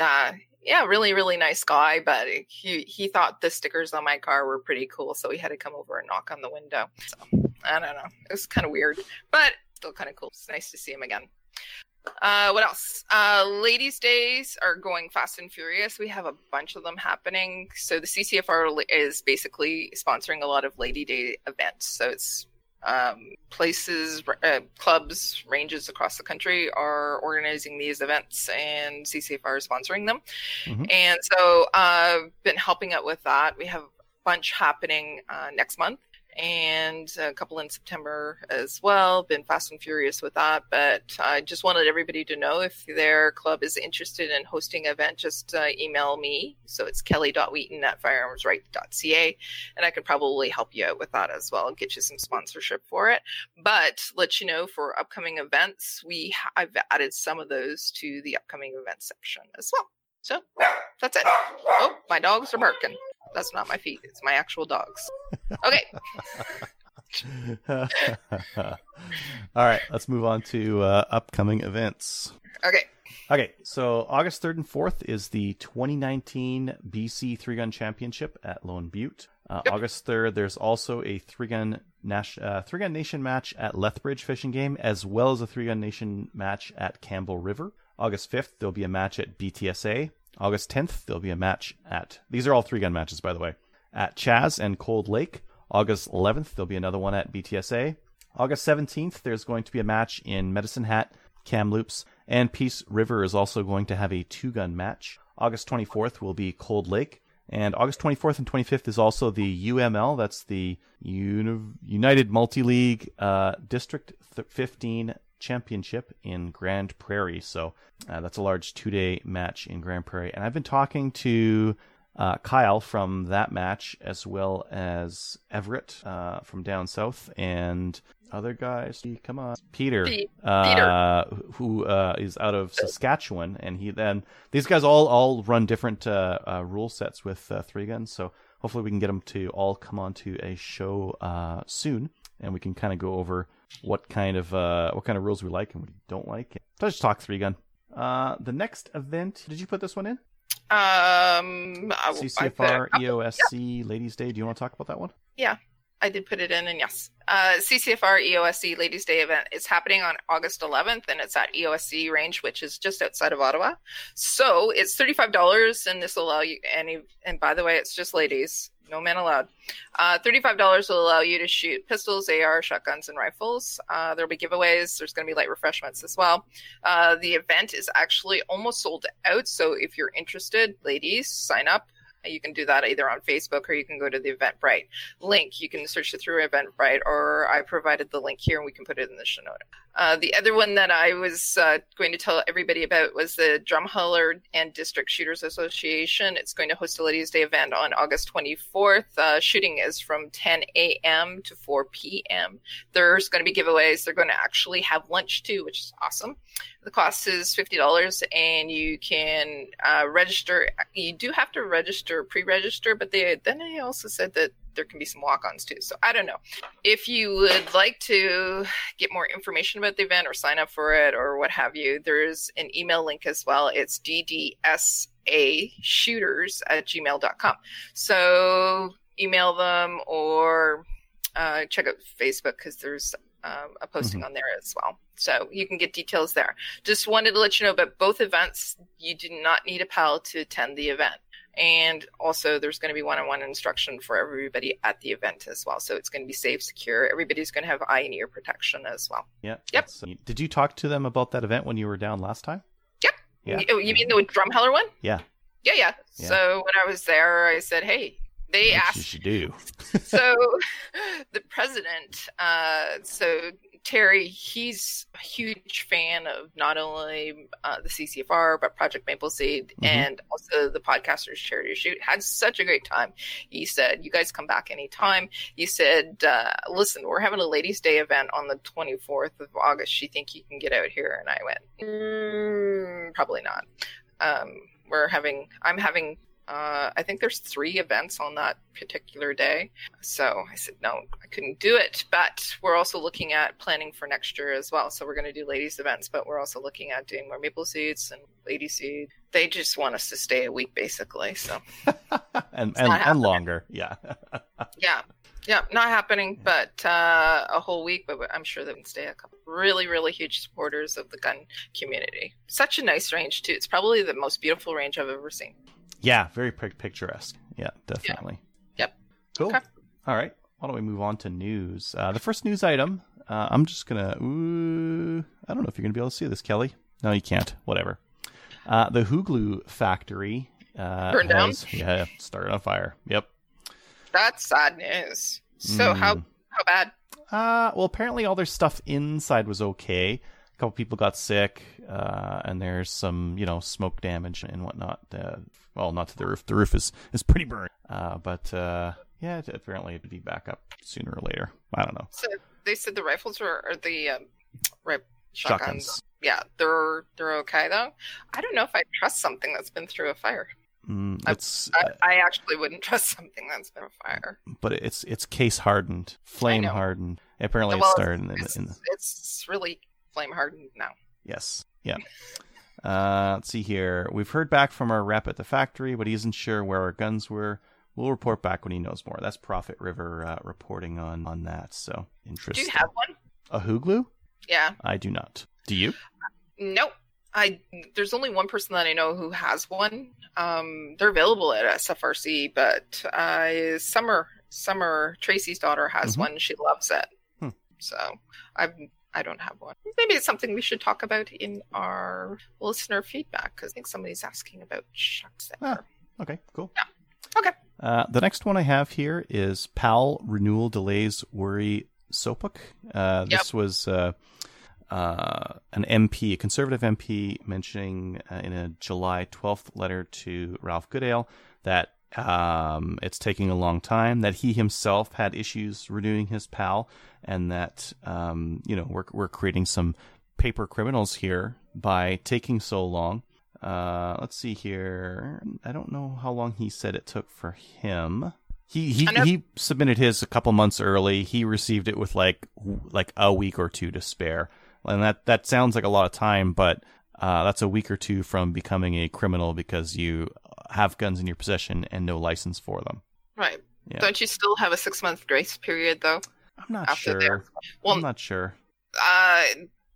yeah, really, really nice guy. But he he thought the stickers on my car were pretty cool, so he had to come over and knock on the window. So I don't know, it was kind of weird, but still kind of cool. It's nice to see him again. Uh, what else? Uh, ladies' days are going fast and furious. We have a bunch of them happening. So the CCFR is basically sponsoring a lot of Lady Day events. So it's um, places, uh, clubs, ranges across the country are organizing these events, and CCFR is sponsoring them. Mhm. And so I've uh, been helping out with that. We have a bunch happening uh, next month and a couple in September as well. Been fast and furious with that, but I just wanted everybody to know if their club is interested in hosting an event, just uh, email me. So it's kelly.wheaton at firearmsright.ca, and I could probably help you out with that as well, and get you some sponsorship for it. But let you know for upcoming events, we I've added some of those to the upcoming event section as well. So that's it. Oh, my dogs are barking. That's not my feet. It's my actual dogs. Okay. All right, let's move on to uh, upcoming events. Okay. Okay, so August 3rd and 4th is the 2019 BC Three Gun Championship at Lone Butte. Uh, Yep. August 3rd, there's also a Three Gun Nash, uh, Three Gun Nation match at Lethbridge Fish and Game, as well as a Three Gun Nation match at Campbell River. August 5th, there'll be a match at BTSA. August 10th, there'll be a match at. These are all three gun matches, by the way. At Chaz and Cold Lake. August 11th, there'll be another one at BTSA. August 17th, there's going to be a match in Medicine Hat, Kamloops, and Peace River is also going to have a two gun match. August 24th will be Cold Lake. And August 24th and 25th is also the UML. That's the Uni- United Multi League uh, District th- 15 Championship in Grande Prairie. So uh, that's a large two day match in Grande Prairie. And I've been talking to uh, Kyle from that match, as well as Everett uh, from down south, and other guys. Come on, Peter, Pete- uh, who uh, is out of Saskatchewan, and he then these guys all all run different uh, uh, rule sets with uh, three guns. So hopefully we can get them to all come onto a show uh, soon, and we can kind of go over what kind of uh, what kind of rules we like and what we don't like. So let's just talk three gun. Uh, the next event, did you put this one in? Um, I, I CCFR couple- EOSC Ladies Day. Do you want to talk about that one? Yeah, I did put it in, and yes, uh, CCFR EOSC Ladies Day event is happening on August 11th, and it's at EOSC range, which is just outside of Ottawa. So it's $35, and this will allow you any. And by the way, it's just ladies, no men allowed. Uh, $35 will allow you to shoot pistols, AR, shotguns, and rifles. Uh, there'll be giveaways. There's going to be light refreshments as well. Uh, the event is actually almost sold out. So if you're interested, ladies, sign up. You can do that either on Facebook or you can go to the Eventbrite link. You can search it through Eventbrite, or I provided the link here and we can put it in the show note. Uh, the other one that I was uh, going to tell everybody about was the Drumheller and District Shooters Association. It's going to host a Ladies' Day event on August 24th. Uh, shooting is from 10 a.m. to 4 p.m. There's going to be giveaways. They're going to actually have lunch too, which is awesome. The cost is fifty dollars, and you can uh, register. You do have to register, pre-register, but they then they also said that there can be some walk-ons too. So I don't know if you would like to get more information about the event or sign up for it or what have you. There's an email link as well. It's ddsa shooters at gmail.com. So email them or uh, check out Facebook because there's um, a posting on there as well. So you can get details there. Just wanted to let you know about both events. You do not need a PAL to attend the event. And also, there's going to be one on one instruction for everybody at the event as well. So it's going to be safe, secure. Everybody's going to have eye and ear protection as well. Yeah. Yep. that's, uh, Did you talk to them about that event when you were down last time? Yep. Yeah. You, you mean the Drumheller one? Yeah. Yeah, yeah, Yeah. So when I was there, I said, hey, they What asked you should do. so the president uh so terry he's a huge fan of not only uh, the ccfr but project maple seed Mhm. and also the podcasters charity shoot. Had such a great time. He said you guys come back anytime. He said uh, listen we're having a ladies day event on the 24th of august. You think you can get out here? And i went mm, probably not. Um, we're having i'm having uh, I think there's three events on that particular day. So I said, no, I couldn't do it. But we're also looking at planning for next year as well. So we're going to do ladies' events, but we're also looking at doing more maple seeds and lady seed. They just want us to stay a week, basically. So and and, and longer. Yeah. yeah. Yeah, not happening, but uh, a whole week. But I'm sure they can stay a couple. Really, really huge supporters of the gun community. Such a nice range too. It's probably the most beautiful range I've ever seen. Yeah. Very picturesque. Yeah, definitely. Yep. Cool. Okay. All right. Why don't we move on to news? Uh, the first news item. Uh, I'm just gonna. Ooh, I don't know if you're gonna be able to see this, Kelly. No, you can't. Whatever. Uh, the Huglu factory uh, Burned down? has- Yeah, started on fire. Yep. That's sad news. So how Mm. how bad? Uh, well, apparently all their stuff inside was okay. A couple people got sick, uh, and there's some, you know, smoke damage and whatnot. Uh, well, not to the roof. The roof is, is pretty burned. Uh, but uh, yeah, it- apparently it'd be back up sooner or later. I don't know. So they said the rifles are or the um, shotguns. Shotguns. Yeah, they're they're okay though. I don't know if I trust something that's been through a fire. Mm, I- it's, I, uh, I actually wouldn't trust something that's been a fire. but it's it's case hardened, flame hardened. Apparently, Well, it started in, It's, in the, it's really flame hardened now. Yes. Yeah. Uh, let's see here. We've heard back from our rep at the factory, but he isn't sure where our guns were. We'll report back when he knows more. That's Prophet River uh, reporting on on that. So interesting. Do you have one? a Huglu? Yeah. I do not. Do you? Nope. I there's only one person that I know who has one. Um, they're available at SFRC, but uh, Summer Summer Tracy's daughter has Mhm. one. She loves it. Hmm. So I I don't have one. Maybe it's something we should talk about in our listener feedback because I think somebody's asking about shucks there. Ah. Okay, cool. Yeah. Okay. Uh, the next one I have here is PAL renewal delays worry Sopuck. Uh, this was uh, uh, an MP, a conservative MP, mentioning uh, in a July 12th letter to Ralph Goodale that um, it's taking a long time, that he himself had issues renewing his PAL, and that um, you know we're we're creating some paper criminals here by taking so long. Uh, let's see here. I don't know how long he said it took for him. He he he submitted his a couple months early. He received it with like like a week or two to spare, and that that sounds like a lot of time, but uh, that's a week or two from becoming a criminal because you have guns in your possession and no license for them. Right. Yeah. Don't you still have a six month grace period though? I'm not After sure. there. Well, I'm not sure. uh,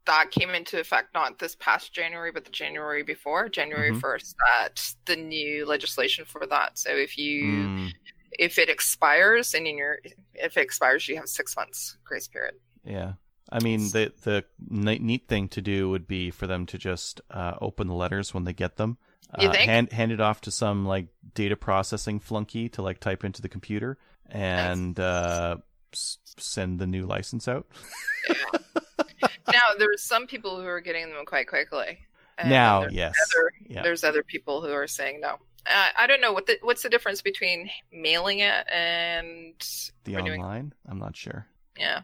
that came into effect not this past January, but the January before, January Mhm. 1st. That the new legislation for that. So if you Mm, if it expires and in your if it expires, you have six months grace period. yeah. I mean, the the neat thing to do would be for them to just uh, open the letters when they get them. You uh, think? hand hand it off to some like data processing flunky to like type into the computer and uh, s- send the new license out. now there's some people who are getting them quite quickly. now, there's yes, other- yeah, There's other people who are saying no. Uh, I don't know what the what's the difference between mailing it and the renewing- online. I'm not sure. yeah.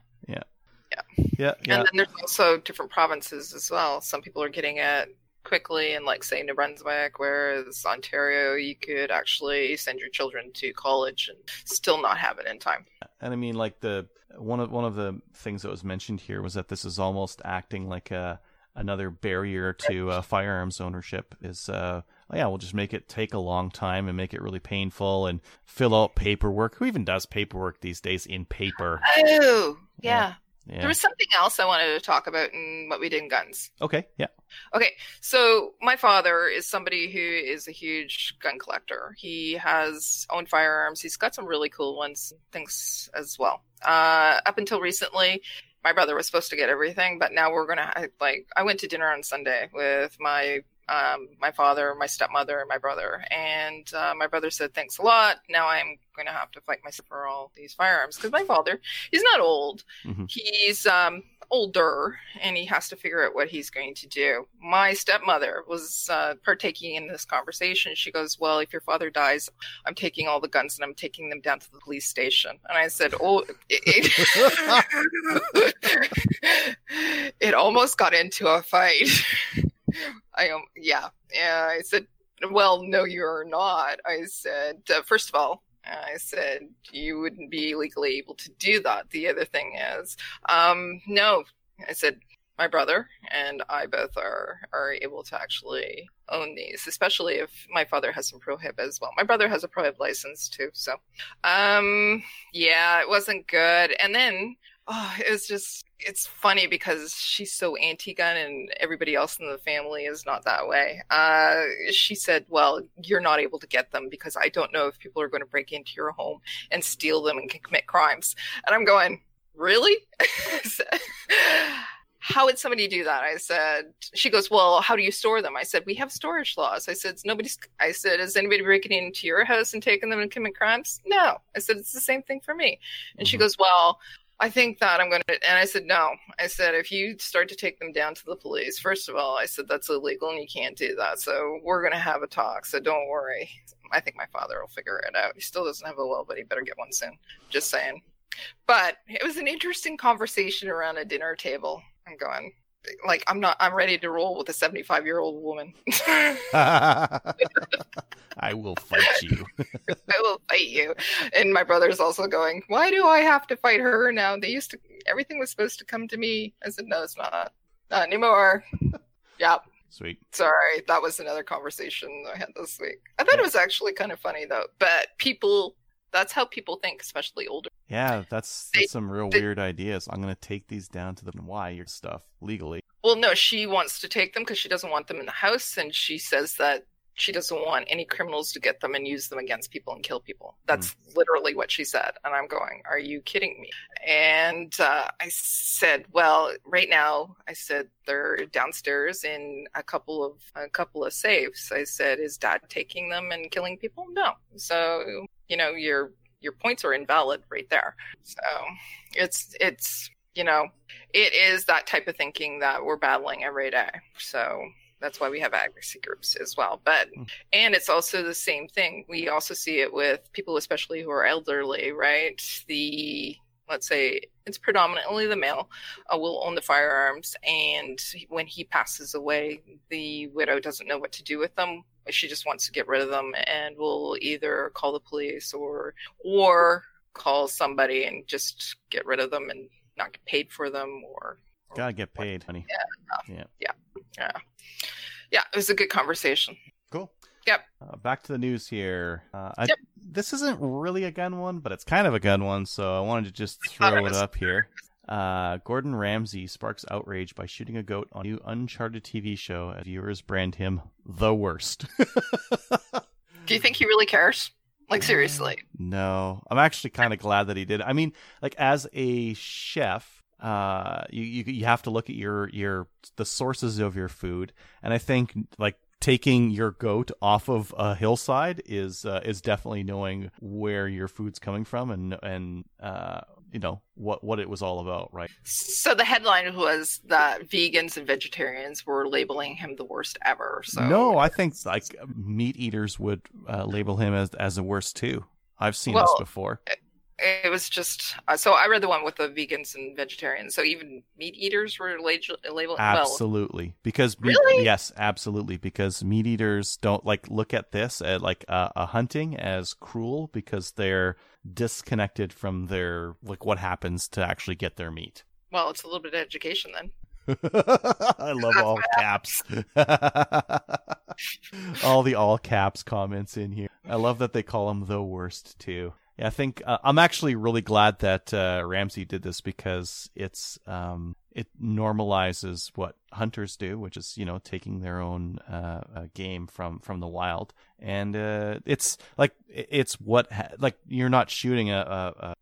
Yeah, yeah. And then there's also different provinces as well. Some people are getting it quickly in, like, say, New Brunswick, whereas Ontario, you could actually send your children to college and still not have it in time. And I mean, like the one of one of the things that was mentioned here was that this is almost acting like a another barrier to uh, firearms ownership. Is uh, oh yeah, we'll just make it take a long time and make it really painful and fill out paperwork. Who even does paperwork these days in paper? Oh, Yeah. yeah. Yeah. There was something else I wanted to talk about in what we did in guns. Okay. Yeah. Okay, so my father is somebody who is a huge gun collector. He has owned firearms. He's got some really cool ones, things as well. Uh, up until recently, my brother was supposed to get everything, but now we're gonna like. I went to dinner on Sunday with my um, my father, my stepmother, and my brother, and uh, my brother said, "Thanks a lot." Now I'm going to have to fight myself for all these firearms because my father, he's not old, Mhm. he's um, older, and he has to figure out what he's going to do. My stepmother was uh, partaking in this conversation. She goes, "Well, if your father dies, I'm taking all the guns and I'm taking them down to the police station." And I said, "Oh." It, it, it almost got into a fight. I um, yeah, yeah. I said, "Well, no, you're not." I said, uh, first of all, I said you wouldn't be legally able to do that. The other thing is, um, no, I said my brother and I both are are able to actually own these, especially if my father has some prohib as well. My brother has a prohib license too, so um, yeah, it wasn't good. And then oh, it was just it's funny because she's so anti-gun and everybody else in the family is not that way. Uh, she said, "Well, you're not able to get them because I don't know if people are going to break into your home and steal them and commit crimes." And I'm going, "Really?" How would somebody do that? I said, she goes, well, how do you store them? I said, we have storage laws. I said, nobody's, I said, is anybody breaking into your house and taking them and committing crimes? No. I said, it's the same thing for me. And she Mhm. goes, well, I think that I'm going to, and I said, no. I said, if you start to take them down to the police, first of all, I said, that's illegal and you can't do that. So we're going to have a talk. So don't worry. I think my father will figure it out. He still doesn't have a well, but he better get one soon. Just saying. But it was an interesting conversation around a dinner table. I'm going, like, I'm not, I'm ready to roll with a 75 year old woman. I will fight you. I will fight you. And my brother's also going, Why do I have to fight her now? They used to, everything was supposed to come to me. I said, No, it's not. Not anymore. yep. Sweet. Sorry. That was another conversation I had this week. I thought it was actually kind of funny, though. But people, that's how people think, especially older. Yeah, that's that's some real they- weird ideas. I'm gonna take these down to the why your stuff legally. Well, no, she wants to take them because she doesn't want them in the house. And she says that she doesn't want any criminals to get them and use them against people and kill people. That's literally what she said. And I'm going, Are you kidding me? And uh, I said, Well, right now, I said they're downstairs in a couple of a couple of safes. I said, Is dad taking them and killing people? No. So, you know, your your points are invalid right there. So it's it's you know, it is that type of thinking that we're battling every day. So that's why we have advocacy groups as well. But hmm. and it's also the same thing. We also see it with people, especially who are elderly, right? The let's say it's predominantly the male uh, will own the firearms, and when he passes away, the widow doesn't know what to do with them. She just wants to get rid of them, and will either call the police or or call somebody and just get rid of them and not get paid for them or Gotta get paid, honey. yeah yeah Yeah. Yeah. Yeah, it was a good conversation. Yep. Uh, back to the news here. Uh, I, Yep. This isn't really a gun one, but it's kind of a gun one, so I wanted to just throw it it up here. Uh, Gordon Ramsay sparks outrage by shooting a goat on a new Uncharted TV show as viewers brand him the worst. do you think he really cares like seriously No, I'm actually kind of glad that he did. I mean, like as a chef, uh, you, you you have to look at your your the sources of your food, and I think like taking your goat off of a hillside is uh, is definitely knowing where your food's coming from and and uh, you know what what it was all about, right? So the headline was that vegans and vegetarians were labeling him the worst ever. So No, I think like meat eaters would uh, label him as as the worst too. I've seen Well, this before. it was just uh, so I read the one with the vegans and vegetarians. So even meat eaters were labeled. labeled well, Absolutely, because meat, Really? yes, absolutely, because meat eaters don't like look at this at like uh, a hunting as cruel because they're disconnected from their like what happens to actually get their meat. well, it's a little bit of education then. I love all caps. all the all caps comments in here. I love that they call them the worst too. Yeah, I think uh, I'm actually really glad that uh, Ramsay did this because it's um, it normalizes what hunters do, which is you know taking their own uh, uh, game from from the wild, and uh, it's like it's what ha- like you're not shooting a, a, a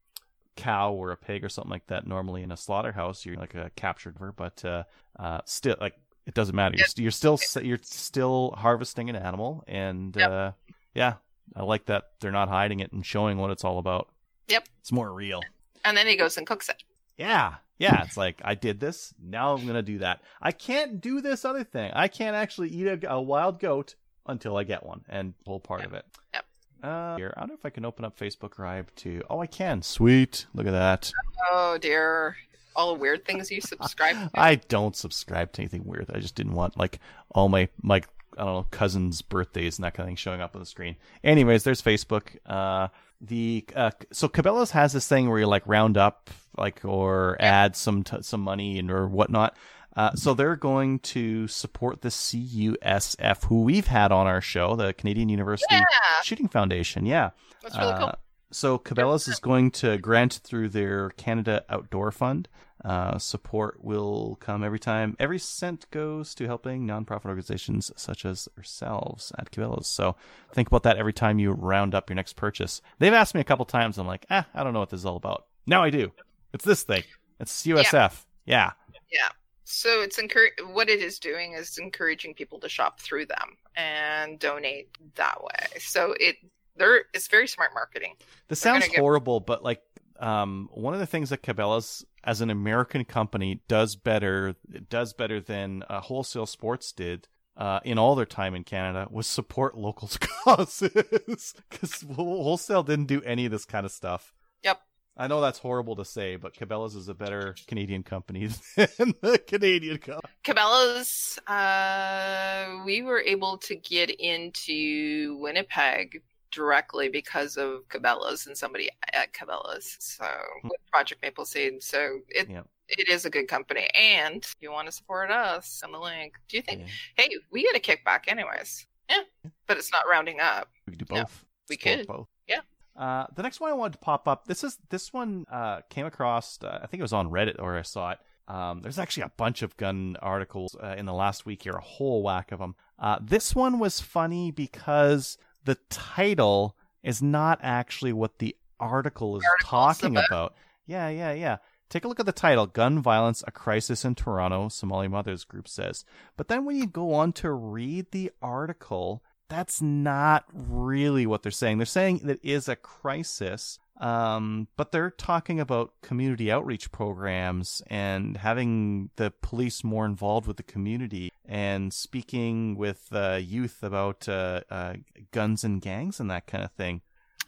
cow or a pig or something like that normally in a slaughterhouse. You're like a captured bird but uh, uh still like it doesn't matter. You're, you're still you're still harvesting an animal and uh yeah i like that they're not hiding it and showing what it's all about. Yep. it's more real. And then he goes and cooks it. yeah. Yeah. It's like i did this. Now i'm gonna do that. I can't do this other thing. I can't actually eat a, a wild goat until i get one and pull part of it. Yep. uh here i don't know if i can open up facebook live to oh i can. Sweet. Look at that. Oh dear, all the weird things you subscribe to. I don't subscribe to anything weird. I just didn't want like all my my I don't know cousins' birthdays and that kind of thing showing up on the screen. Anyways, there's Facebook. Uh, the uh, so Cabela's has this thing where you like round up like or add some t- some money and or whatnot. Uh, so they're going to support the CUSF, who we've had on our show, the Canadian University Yeah, Shooting Foundation. Yeah, that's really cool. So Cabela's is going to grant through their Canada Outdoor Fund. Uh, support will come every time. Every cent goes to helping nonprofit organizations such as ourselves at Cabela's. So think about that every time you round up your next purchase. They've asked me a couple times. I'm like, ah, I don't know what this is all about. Now I do. It's this thing. It's USF. Yeah. Yeah. So it's encour- what it is doing is encouraging people to shop through them and donate that way. So it there it's very smart marketing. This They're sounds gonna get- horrible, but like um, one of the things that Cabela's as an American company does better does better than uh, wholesale sports did uh, in all their time in Canada was support local causes because wholesale didn't do any of this kind of stuff. Yep. I know that's horrible to say, but Cabela's is a better Canadian company than the Canadian company. Cabela's uh we were able to get into Winnipeg directly because of Cabela's and somebody at Cabela's. So with Project Maple Seed. So it Yep. it is a good company. And if you want to support us on the link, do you think Yeah, hey, we get a kickback anyways. Yeah. But it's not rounding up. we could do both. we Support could. both. Yeah. Uh, the next one I wanted to pop up. This is this one uh, came across. Uh, I think it was on Reddit or I saw it. Um, there's actually a bunch of gun articles uh, in the last week here, a whole whack of them. Uh, this one was funny because the title is not actually what the article is Article's talking about. about. Yeah, yeah, yeah. Take a look at the title Gun Violence, a Crisis in Toronto, Somali Mothers Group says. But then when you go on to read the article, that's not really what they're saying. They're saying that it is a crisis, um, but they're talking about community outreach programs and having the police more involved with the community and speaking with uh, youth about uh, uh, guns and gangs and that kind of thing.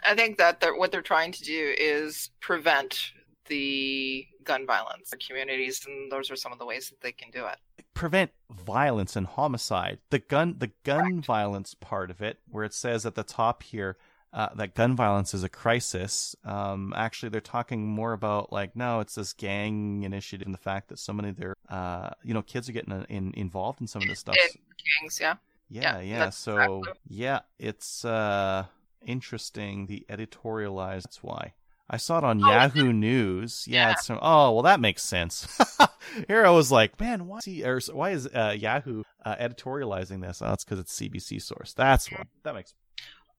I think that they're, what they're trying to do is prevent the gun violence in communities, and those are some of the ways that they can do it. prevent violence and homicide. The gun, the gun violence part of it, where it says at the top here uh, that gun violence is a crisis. Um, actually, they're talking more about like no, it's this gang initiative and the fact that so many of their, uh, you know, kids are getting in, involved in some of this stuff. It- Gangs, yeah. Yeah, yeah, yeah. So exactly- yeah, it's uh interesting. The editorialized. That's why. I saw it on Oh, Yahoo News. Yeah, Yeah. it's oh well, that makes sense. Here I was like, man, why is he, or why is uh, Yahoo uh, editorializing this? Oh, it's because it's CBC source. That's why. That makes.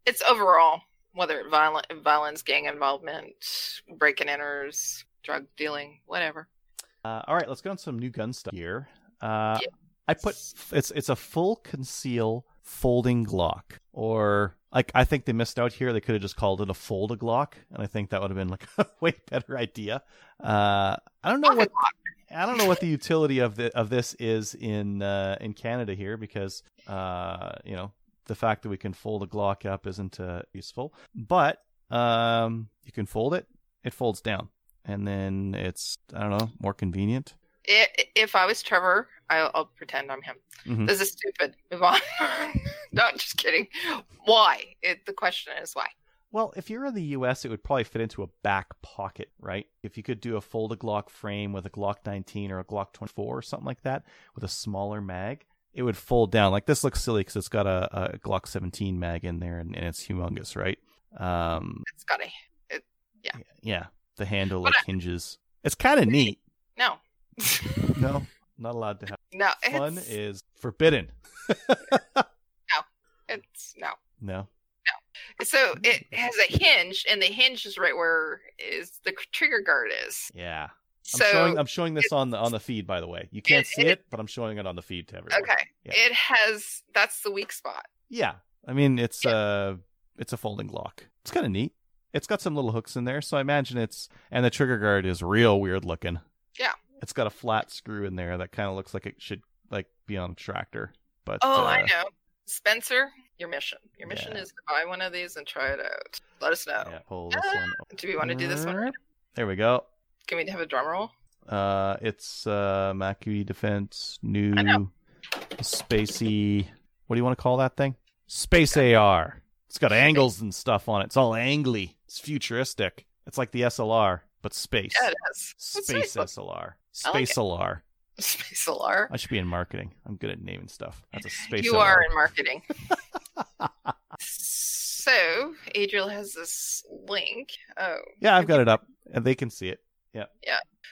It's overall whether it violent violence, gang involvement, break and enters, drug dealing, whatever. Uh, all right, let's go on some new gun stuff here. Uh, Yeah. I put it's it's a full conceal folding Glock, or like I think they missed out here. They could have just called it a fold a Glock, and I think that would have been like a way better idea. Uh, I don't know what I don't know what the utility of the of this is in uh, in Canada here because uh, you know the fact that we can fold a Glock up isn't uh, useful, but um, you can fold it. It folds down, and then it's I don't know more convenient. If I was Trevor, I'll, I'll pretend I'm him. Mhm. This is stupid. Move on. no, just kidding. Why? It, the question is why. Well, if you're in the U.S., it would probably fit into a back pocket, right? If you could do a folded Glock frame with a Glock 19 or a Glock 24 or something like that with a smaller mag, it would fold down. Like this looks silly because it's got a, a Glock 17 mag in there and, and it's humongous, right? Um, It's got a Yeah. yeah, the handle But like hinges. It's kind of neat. no, No, not allowed to have no. fun It's, is forbidden. No, it's no, no. No. So it has a hinge, and the hinge is right where is the trigger guard is. Yeah. I'm So showing I'm showing this on the on the feed by the way. You can't It- see it- it, but I'm showing it on the feed to everyone. okay, Yeah. it has that's the weak spot. Yeah, I mean it's uh it's a folding Glock. It's kind of neat. It's got some little hooks in there, so I imagine it's and the trigger guard is real weird looking. Yeah. it's got a flat screw in there that kind of looks like it should like be on a tractor. But Oh, uh, I know, Spencer. Your mission. Your mission Yeah. is to buy one of these and try it out. Let us know. Yeah, pull this Ah. one. Do we want to do this one? There we go. Can we have a drum roll? Uh, it's uh Macui Defense new spacey. What do you want to call that thing? Space AR. It's got angles and stuff on it. It's all angly. It's futuristic. It's like the SLR, but space. Yeah, it is. Space nice. SLR. Like Space it. LR. Space alarm. I should be in marketing. I'm good at naming stuff. That's a space You LR. are in marketing. so Adriel has this link. Oh, Yeah, I've got it up, and they can see it.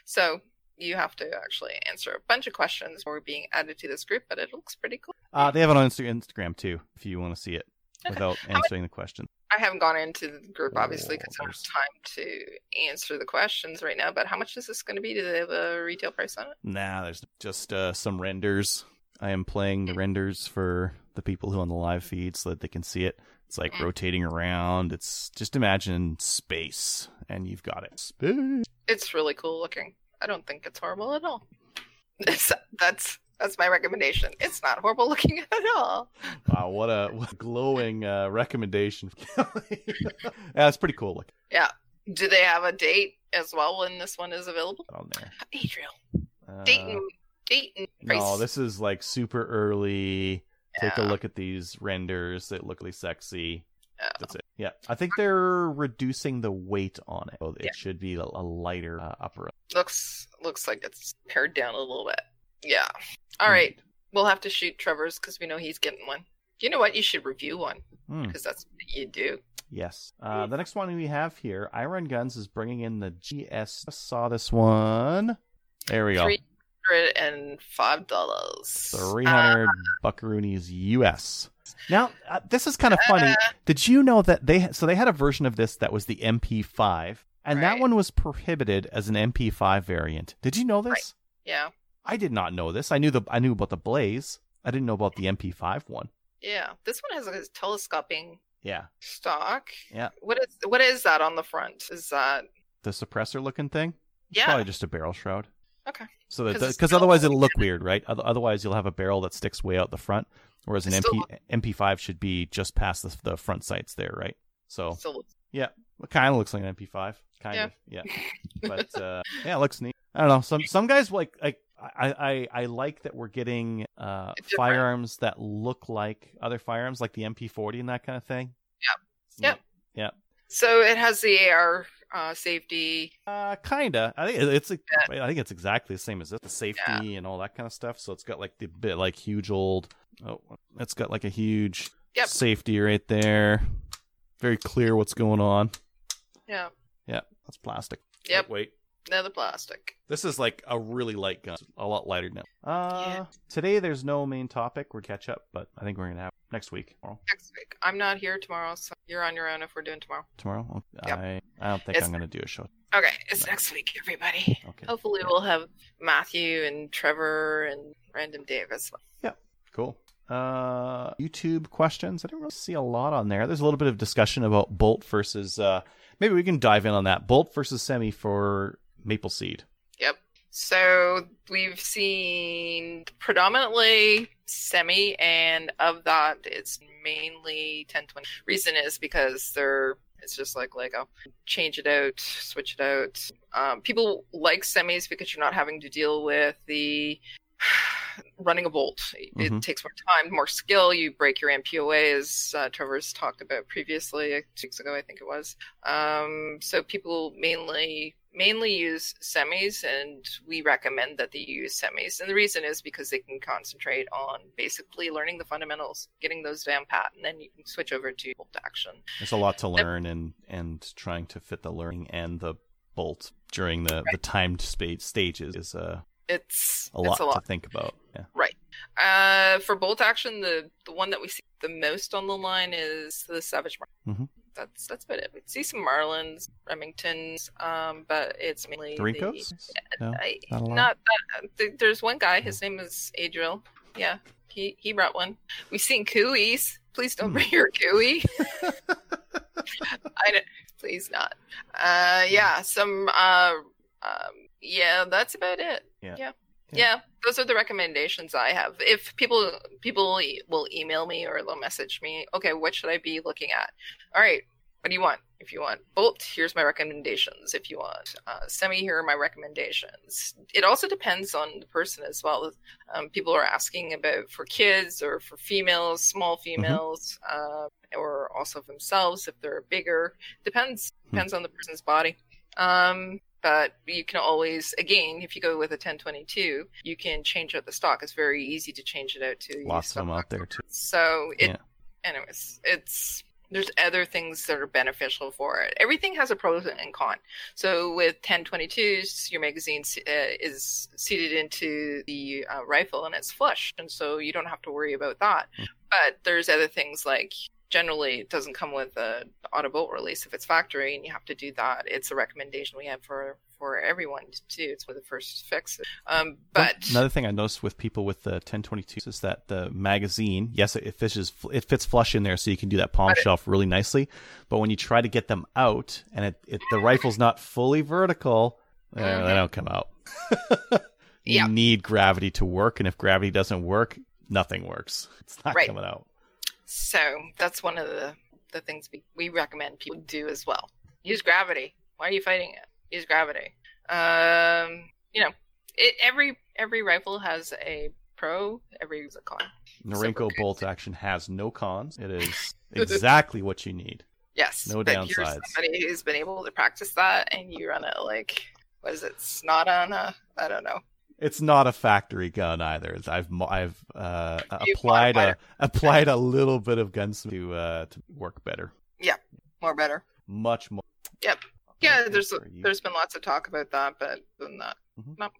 So you have to actually answer a bunch of questions before being added to this group, but it looks pretty cool. Uh, they have it on Instagram too, if you want to see it without answering the question. I haven't gone into the group obviously because I don't have time to answer the questions right now. But how much is this going to be? Do they have a retail price on it? Nah, there's just uh, some renders. I am playing the renders for the people who on the live feed so that they can see it. It's like Mm. rotating around. It's just imagine space, and you've got it. Space. It's really cool looking. I don't think it's horrible at all. It's, that's that's my recommendation. It's not horrible looking at all. Wow, what a, what a glowing uh, recommendation. yeah, it's pretty cool looking Yeah. Do they have a date as well when this one is available? on there. Adriel, Uh, Dayton, Dayton. No, price. this is like super early. Take a look at these renders. They look really sexy. Yeah. That's it. Yeah, I think they're reducing the weight on it. So it Yeah. should be a, a lighter uh, upper. looks looks like it's pared down a little bit. Yeah. All Hmm. right, we'll have to shoot Trevor's because we know he's getting one. You know what? You should review one Hmm. because that's what you do. Yes. Uh, the next one we have here, Iron Guns is bringing in the GS. I saw this one. There we go. Three hundred and five dollars. Uh, 300 buckaroonies US. Now, uh, this is kind of funny. Did you know that they so they had a version of this that was the MP5 and that one was prohibited as an MP5 variant. Did you know this? Right. Yeah, I did not know this. I knew the I knew about the Blaze. I didn't know about the MP5 one. yeah. This one has a telescoping Yeah. stock. Yeah. What is what is that on the front? Is that The suppressor looking thing? It's yeah? Probably just a barrel shroud. Okay. So that because otherwise it'll look weird, right? Otherwise you'll have a barrel that sticks way out the front, whereas an MP still- MP5 should be just past the, the front sights there, right? So yeah, it kind of looks like an MP5, kind Yeah. of, yeah. But uh, yeah, it looks neat. I don't know. Some some guys like like I I, I like that we're getting uh, firearms that look like other firearms, like the MP40 and that kind of thing. Yeah. Yeah. Yeah. so it has the AR uh, safety. Uh, kinda. I think it- it's. I think it's exactly the same as this. The safety and all that kind of stuff. So it's got like the bit like huge old. Oh, it's got like a huge Yep. safety right there. Very clear what's going on. Yeah. Yeah, that's plastic. Yep. Wait. Another plastic. This is like a really light gun. A lot lighter now. Uh, Yeah. today there's no main topic. We're catch up, but I think we're gonna have next week. Tomorrow. Next week. I'm not here tomorrow, so you're on your own if we're doing tomorrow. Tomorrow. Yep. I I don't think It's- I'm gonna do a show. Okay, it's next week, everybody. Okay. Hopefully, Yeah. we'll have Matthew and Trevor and Random Davis. Yeah, cool. Uh, YouTube questions. I didn't really see a lot on there. There's a little bit of discussion about Bolt versus. Uh, maybe we can dive in on that. Bolt versus Semi for Maple Seed. So we've seen predominantly semi, and of that, it's mainly 1020. Reason is because they're it's just like Lego. Change it out, switch it out. Um, people like semis because you're not having to deal with the running a bolt. It Mhm. takes more time, more skill. You break your NPOA, as uh, Trevor's talked about previously, uh, two weeks ago, I think it was. Um, so people mainly mainly use semis, and we recommend that they use semis. And the reason is because they can concentrate on basically learning the fundamentals, getting those down pat, and then you can switch over to bolt action. There's a lot to learn, and and trying to fit the learning and the bolt during the the timed spa- stages is uh, It's a lot it's a lot. to think about. Yeah. Right. Uh, for bolt action, the the one that we see the most on the line is the Savage Marlin. Mhm. That's that's about it. We see some Marlins, Remingtons, um, but it's mainly The? No, I, not not that. th- There's one guy. His name is Adriel. Yeah, he he brought one. We've seen Cooeys. Please don't Hmm. bring your Cooey. I don't, please not. Uh, yeah, some. Uh, um, yeah, that's about it. Yeah. yeah, Yeah. yeah. Those are the recommendations I have. If people people will email me or they'll message me, okay, what should I be looking at? All right, what do you want? If you want bolt, here's my recommendations. If you want uh, semi, here are my recommendations. It also depends on the person as well. Um, people are asking about for kids or for females, small females, uh, or also themselves if they're bigger. Depends depends on the person's body. Um, but you can always, again, if you go with a 1022, you can change out the stock. It's very easy to change it out to Lots of them out there too. So it, Yeah. anyways, it's there's other things that are beneficial for it. Everything has a pros and con. So with 1022s, your magazine uh, is seated into the uh, rifle and it's flush, and so you don't have to worry about that. Hmm. But there's other things like generally it doesn't come with a auto bolt release if it's factory, and you have to do that. It's a recommendation we have for for everyone to do. It's for the first fix. Um, but another thing I noticed with people with the 1022s is that the magazine, yes, it fishes, it fits flush in there, so you can do that palm shelf really nicely. But when you try to get them out, and it, it the rifle's not fully vertical, uh, they Mhm. don't come out. you Yeah. need gravity to work, and if gravity doesn't work, nothing works. It's not Right. coming out. So that's one of the, the things we, we recommend people do as well. Use gravity. Why are you fighting it? Use gravity. Um, you know, it, every every rifle has a pro, every has a con. We're bolt action has no cons. It is exactly what you need. Yes. No downsides. somebody who's been able to practice that, and you run it like what is it? Snot on a I don't know. It's not a factory gun either. It's- I've I've uh, applied a applied a little bit of gunsmith to uh, to work better, Yeah, More better. much more. Yep. Yeah, Okay, there's there's been lots of talk about that, but than that, Mhm. not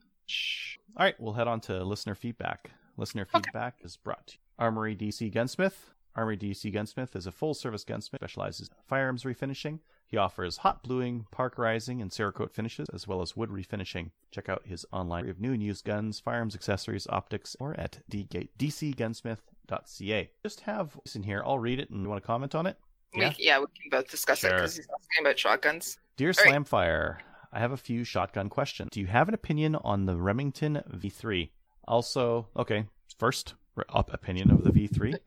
All right, we'll head on to listener feedback. Listener Okay. feedback is brought to you. Armory DC Gunsmith. Armory DC Gunsmith is a full service gunsmith specializes in firearms refinishing. He offers hot bluing, parkerizing, and Cerakote finishes, as well as wood refinishing. Check out his online of new and used guns, firearms, accessories, optics, or at dcgunsmith.ca. Just have this in here. I'll read it and you want to comment on it? We, Yeah. yeah. we can both discuss it because he's asking about shotguns. Dear All right. Slamfire, I have a few shotgun questions. Do you have an opinion on the Remington V3? Also, okay, first opinion of the V3.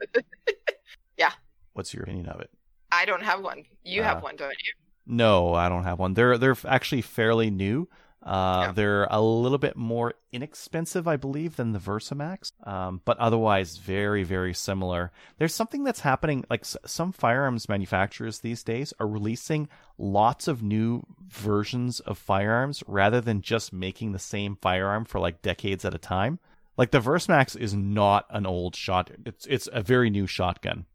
Yeah. What's your opinion of it? I don't have one. You Uh, have one, don't you? No, I don't have one. They're they're actually fairly new. Uh, Yeah. They're a little bit more inexpensive, I believe, than the Versamax, um, but otherwise very, very similar. There's something that's happening. Like s- some firearms manufacturers these days are releasing lots of new versions of firearms rather than just making the same firearm for like decades at a time. Like the Versamax is not an old shot. It's it's a very new shotgun.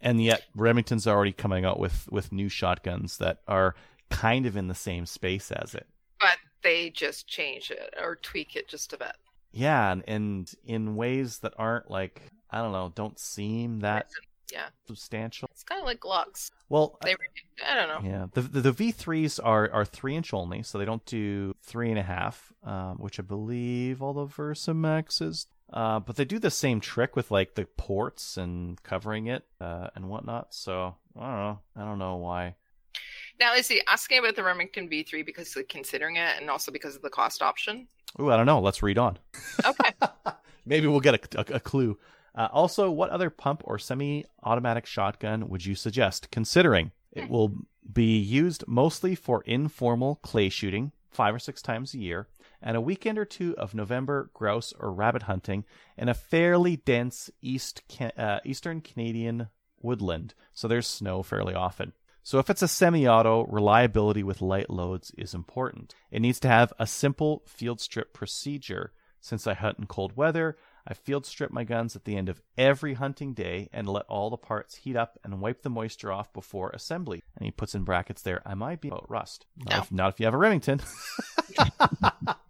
And yet Remington's already coming out with with new shotguns that are kind of in the same space as it. But they just change it or tweak it just a bit. Yeah, and, and in ways that aren't like I don't know, don't seem that Yeah. substantial. It's kind of like Glocks. Well, They, I don't know. yeah, the the, the V threes are are three inch only, so they don't do three and a half, um, which I believe all the Versamaxes. Uh, but they do the same trick with like the ports and covering it uh, and whatnot. So I don't know. I don't know why. Now, is he asking about the Remington V3 because they're considering it and also because of the cost option? Ooh, I don't know. Let's read on. Okay. Maybe we'll get a, a, a clue. Uh, also, what other pump or semi automatic shotgun would you suggest, considering it will be used mostly for informal clay shooting five or six times a year, and a weekend or two of November grouse or rabbit hunting in a fairly dense East uh, Eastern Canadian woodland, so there's snow fairly often. So if it's a semi-auto, reliability with light loads is important. It needs to have a simple field strip procedure. Since I hunt in cold weather, I field strip my guns at the end of every hunting day and let all the parts heat up and wipe the moisture off before assembly. And he puts in brackets there, I might be about rust. Not, if, not if you have a Remington.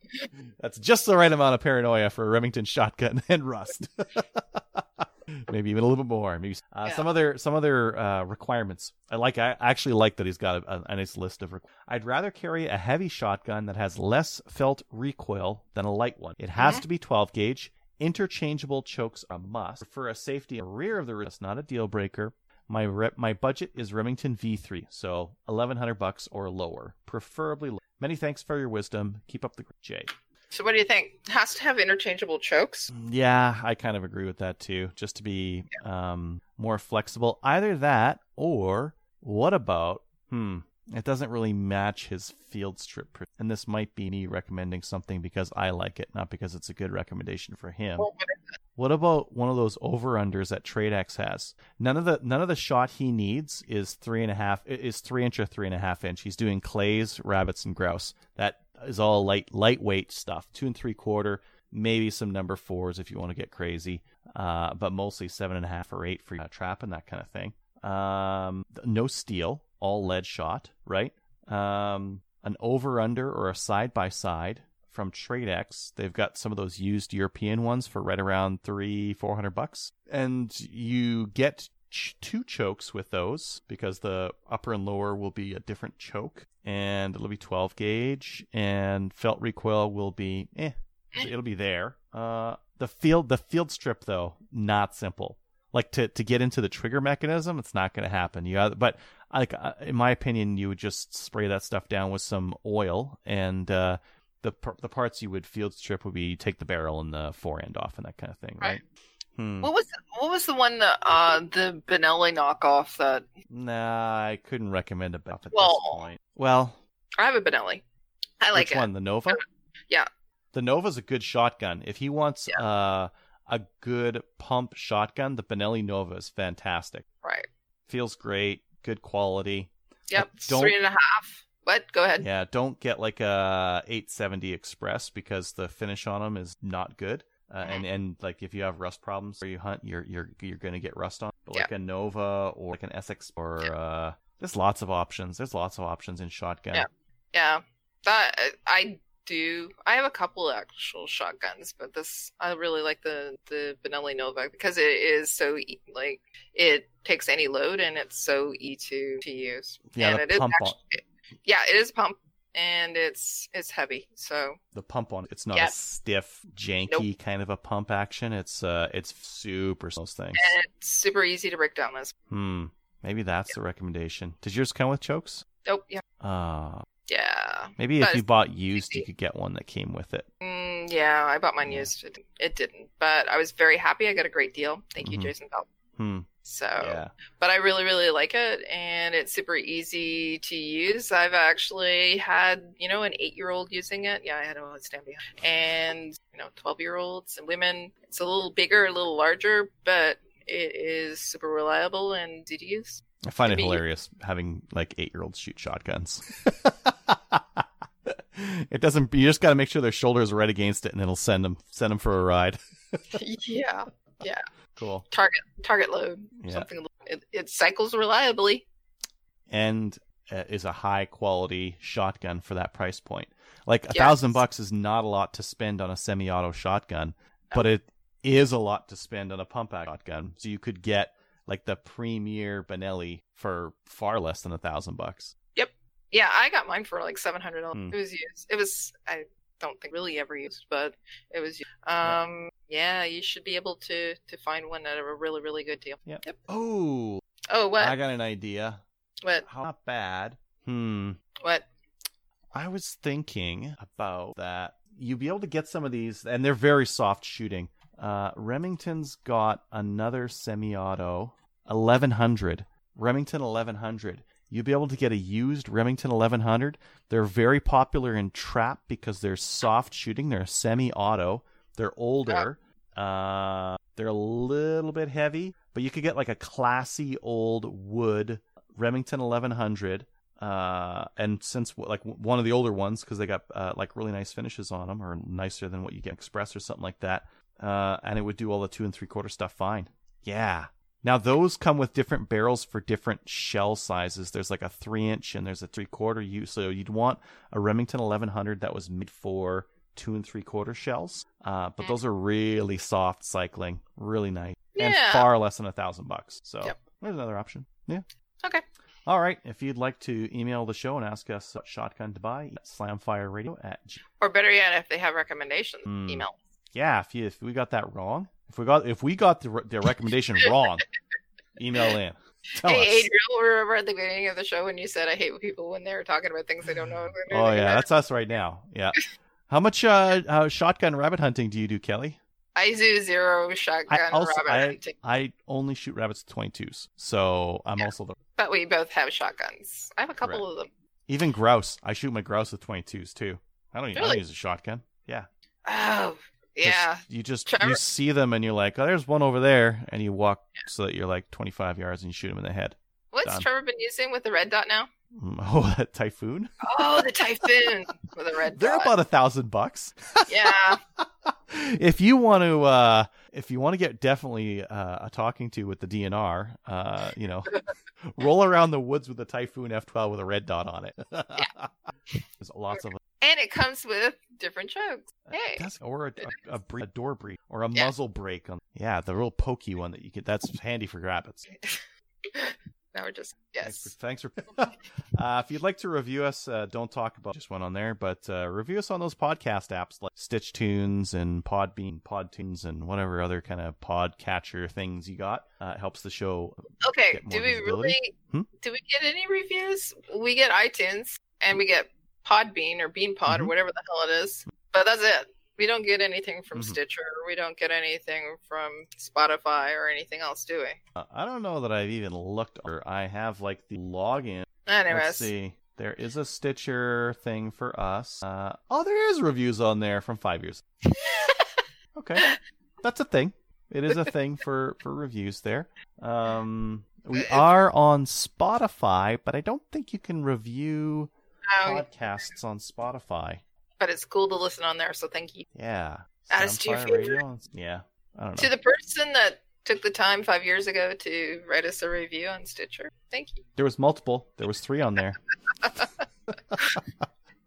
That's just the right amount of paranoia for a Remington shotgun and rust. maybe even a little bit more. Maybe uh, Yeah. some other some other uh, requirements. I like. I actually like that he's got a, a nice list of. Requ- I'd rather carry a heavy shotgun that has less felt recoil than a light one. It has Mhm. to be 12 gauge. Interchangeable chokes are a must. For a safety in rear of the wrist, not a deal breaker. My rep, my budget is Remington V3, so 1100 bucks or lower, preferably. Low. Many thanks for your wisdom. Keep up the great Jay. So, what do you think? Has to have interchangeable chokes? Yeah, I kind of agree with that too. Just to be um, more flexible. Either that, or what about? Hmm, it doesn't really match his field strip. And this might be me recommending something because I like it, not because it's a good recommendation for him. Well, what about one of those over unders that TradeX has? None of the none of the shot he needs is three and a half is three inch or three and a half inch. He's doing clays, rabbits, and grouse. That is all light lightweight stuff. Two and three quarter, maybe some number fours if you want to get crazy. Uh, but mostly seven and a half or eight for uh, trap and that kind of thing. Um, no steel, all lead shot, right? Um, an over under or a side by side from TradeX. They've got some of those used European ones for right around three, four hundred bucks, and you get ch- two chokes with those because the upper and lower will be a different choke, and it'll be twelve gauge, and felt recoil will be eh, it'll be there. Uh, the field the field strip though not simple. Like to to get into the trigger mechanism, it's not going to happen. You have, but like uh, in my opinion, you would just spray that stuff down with some oil and. uh the the parts you would field strip would be take the barrel and the fore end off and that kind of thing, right? Right. Hmm. What was what was the one that uh the Benelli knockoff that Nah, I couldn't recommend a buff at Well- this point. Well, I have a Benelli. I like which it. one? The Nova? Yeah. The Nova's a good shotgun. If he wants uh, a good pump shotgun, the Benelli Nova is fantastic. Right. Feels great, good quality. Yep. Don't- Three and a half. What? Go ahead. Yeah, don't get like a 870 Express because the finish on them is not good. Uh, and and like if you have rust problems where you hunt, you're you're you're gonna get rust on. But like a Nova or like an Essex or Yeah. uh, there's lots of options. There's lots of options in shotgun. Yeah. Yeah. That I do. I have a couple actual shotguns, but this I really like the the Benelli Nova because it is so like it takes any load and it's so easy to to use. Yeah, and the it is pump on- actually, yeah, it is a pump and it's it's heavy. So The pump on it's not Yep. a stiff, janky kind of a pump action. It's uh, it's super those things. and it's super easy to break down this. Hmm. Maybe that's the recommendation. Does yours come with chokes? Oh yeah, Uh yeah, maybe But if you bought used, you could get one that came with it. mm, yeah. I bought mine used. It, it didn't, but I was very happy. I got a great deal. Thank you, Mhm. Jason Bell. Hmm. So Yeah. but I really, really like it, and it's super easy to use. I've actually had, you know, an eight-year-old using it. Yeah, I had a stand behind, and you know, twelve-year-olds and women. It's a little bigger, a little larger, but it is super reliable and easy to use. I find it hilarious having like eight year olds shoot shotguns. it doesn't. You just got to make sure their shoulders are right against it, and it'll send them send them for a ride. Yeah. Yeah, Cool. target target load, Yeah. something. It, it cycles reliably. And uh, is a high quality shotgun for that price point. Like a Yes. thousand bucks is not a lot to spend on a semi-auto shotgun, but it is a lot to spend on a pump action shotgun. So you could get like the premier Benelli for far less than a thousand bucks. Yep. Yeah, I got mine for like seven hundred dollars. Hmm. It was used. It was I don't think really ever used, but it was. Um, yeah, you should be able to to find one at a really really good deal. Yep. Yep. Oh, Oh, what? I got an idea. What? How not bad. Hmm. What? I was thinking about that. You'd be able to get some of these, and they're very soft shooting. Uh, Remington's got another semi-auto 1100. Remington 1100. You'd be able to get a used Remington 1100. They're very popular in trap because they're soft shooting. They're semi-auto. They're older. Uh, they're a little bit heavy, but you could get like a classy old wood Remington 1100 uh, and since like one of the older ones because they got uh, like really nice finishes on them or nicer than what you get express or something like that uh, and it would do all the two and three quarter stuff fine yeah now those come with different barrels for different shell sizes there's like a three inch and there's a three quarter you so you'd want a remington 1100 that was made for two and three quarter shells uh, but those are really soft cycling really nice and far less than a thousand bucks so Yep. there's another option yeah Okay. all right. If you'd like to email the show and ask us what shotgun to buy, slamfireradio at g- Or better yet, if they have recommendations, Hmm. email. yeah. If you if we got that wrong, if we got if we got the, the recommendation wrong, email in. Tell hey, us. Adriel, remember at the beginning of the show when you said I hate people when they're talking about things they don't know? Oh yeah, that's us right now. Yeah. How much uh, uh shotgun rabbit hunting do you do, Kelly? I do zero shotgun I also rabbit I, hunting, I only shoot rabbits with 22s, so I'm also the but we both have shotguns. I have a couple Correct. of them. even grouse. I shoot my grouse with 22s too. I don't, I don't Really? use a shotgun. Yeah. Oh, yeah. You just you see them and you're like, oh, there's one over there, and you walk so that you're like 25 yards and you shoot him in the head. What's done. Trevor been using with the red dot now? Mm, Oh, that typhoon! Oh, the Typhoon with a red dot. They're dot. about a thousand bucks. yeah. if you want to, uh, if you want to get definitely uh, a talking to with the DNR, uh, you know, roll around the woods with a Typhoon F12 with a red dot on it. Yeah. There's lots of And it comes with different chokes. Hey. That's, or a, a, a, bre- a door break or a Yeah. muzzle brake on. Yeah, the real pokey one that you get. That's handy for rabbits. Now we're just Thanks yes. for, thanks for uh, if you'd like to review us, uh, don't talk about just one on there, but uh, review us on those podcast apps like Stitch Tunes and Podbean, Podtunes, and whatever other kind of podcatcher things you got. Uh, it helps the show. Okay, do we visibility. really Hmm? do we get any reviews? We get iTunes and we get Podbean or BeanPod or Mhm. whatever the hell it is. But that's it. We don't get anything from Mhm. Stitcher. We don't get anything from Spotify or anything else, do we? Uh, I don't know that I've even looked. Or I have like the login. Anyways, Let's see. There is a Stitcher thing for us. Uh, oh, there is reviews on there from five years. okay, that's a thing. It is a thing for for reviews there. Um, we are on Spotify, but I don't think you can review podcasts on Spotify. but it's cool to listen on there. So thank you Yeah, Add us to your Soundfire favorite. On- Yeah, I don't know. to the person that took the time five years ago to write us a review on Stitcher. Thank you. There was multiple. There was three on there.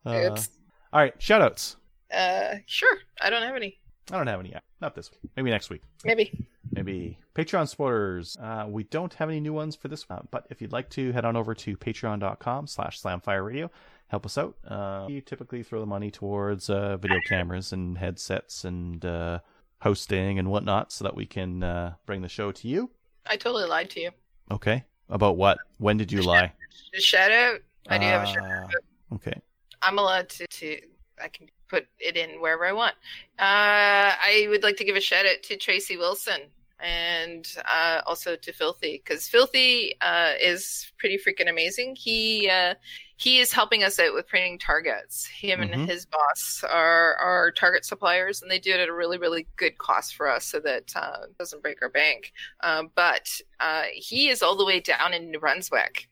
Uh, Oops. All right, shoutouts. Uh, sure. I don't have any. I don't have any yet. Not this week. Maybe next week. Maybe. Maybe Patreon spoilers. Uh, we don't have any new ones for this, uh, but if you'd like to, head on over to patreon.com slash slamfireradio. Help us out. Uh, we typically throw the money towards uh, video cameras and headsets and uh, hosting and whatnot so that we can uh, bring the show to you. I totally lied to you. Okay. About what? When did you lie? A shout out. I do have a shout out. Ah, Okay. I'm allowed to, to I can put it in wherever I want. Uh, I would like to give a shout out to Tracy Wilson and uh, also to Filthy because Filthy uh, is pretty freaking amazing. He uh, he is helping us out with printing targets. Him Mhm. and his boss are are target suppliers, and they do it at a really really good cost for us, so that uh, it doesn't break our bank. Um, but uh, he is all the way down in New Brunswick.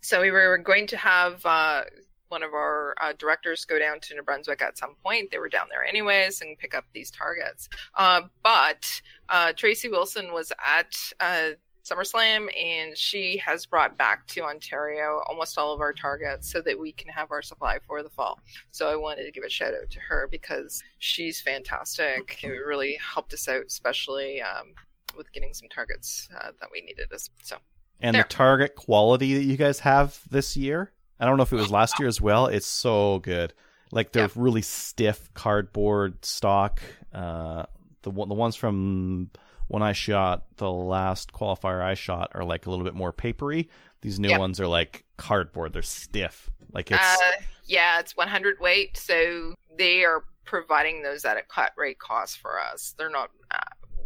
So we were going to have uh, one of our uh, directors go down to New Brunswick at some point. They were down there anyways and pick up these targets. Uh, but uh, Tracy Wilson was at uh, SummerSlam and she has brought back to Ontario almost all of our targets so that we can have our supply for the fall. So I wanted to give a shout out to her because she's fantastic. It really helped us out, especially um, with getting some targets uh, that we needed. As, so And There. the target quality that you guys have this year, I don't know if it was last year as well. It's so good. Like they're Yeah. really stiff cardboard stock. Uh, the the ones from when I shot the last qualifier I shot are like a little bit more papery. These new Yeah. ones are like cardboard. They're stiff. Like it's Uh, yeah, it's 100 weight, so they are providing those at a cut rate cost for us. They're not. Uh,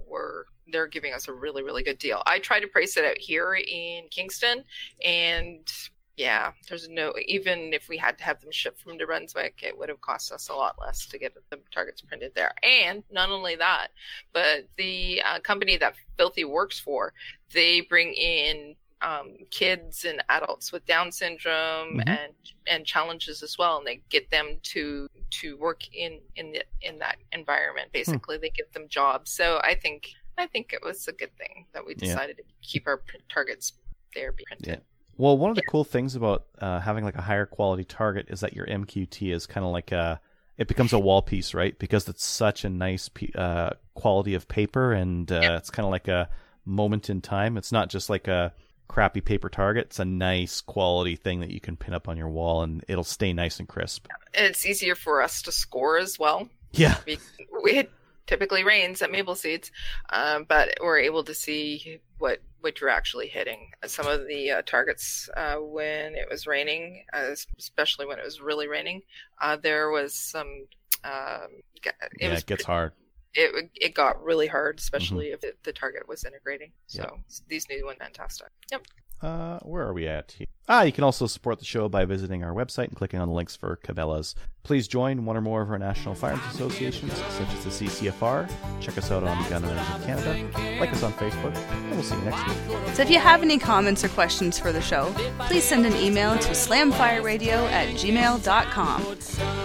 we're they're giving us a really really good deal. I tried to price it out here in Kingston, and yeah, there's no. Even if we had to have them shipped from New Brunswick, it would have cost us a lot less to get the targets printed there. And not only that, but the uh, company that Filthy works for, they bring in um, kids and adults with Down syndrome Mhm. and and challenges as well, and they get them to to work in in the, in that environment. Basically, they give them jobs. So I think I think it was a good thing that we Yeah. decided to keep our targets there be printed. Yeah. Well, one of the cool things about uh, having like a higher quality target is that your MQT is kind of like a it becomes a wall piece, right? Because it's such a nice uh, quality of paper, and uh, it's kind of like a moment in time. It's not just like a crappy paper target. It's a nice quality thing that you can pin up on your wall, and it'll stay nice and crisp. It's easier for us to score as well. Yeah. we, we it typically rains at Maple Seeds, um, but we're able to see what what you're actually hitting. Some of the uh, targets uh, when it was raining, uh, especially when it was really raining, uh, there was some. Um, it yeah, was it gets hard. it it got really hard, especially if it, the target was integrating. So Yeah. these new ones fantastic. Yep. Uh, where are we at here? Ah, you can also support the show by visiting our website and clicking on the links for Cabela's. Please join one or more of our national firearms associations, such as the CCFR. Check us out on Gun Owners of Canada. Like us on Facebook, and we'll see you next week. So if you have any comments or questions for the show, please send an email to slamfireradio at gmail.com.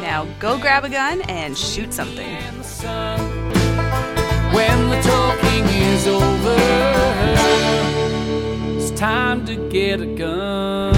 Now go grab a gun and shoot something. in the sun. When the talking is over, it's time to get a gun.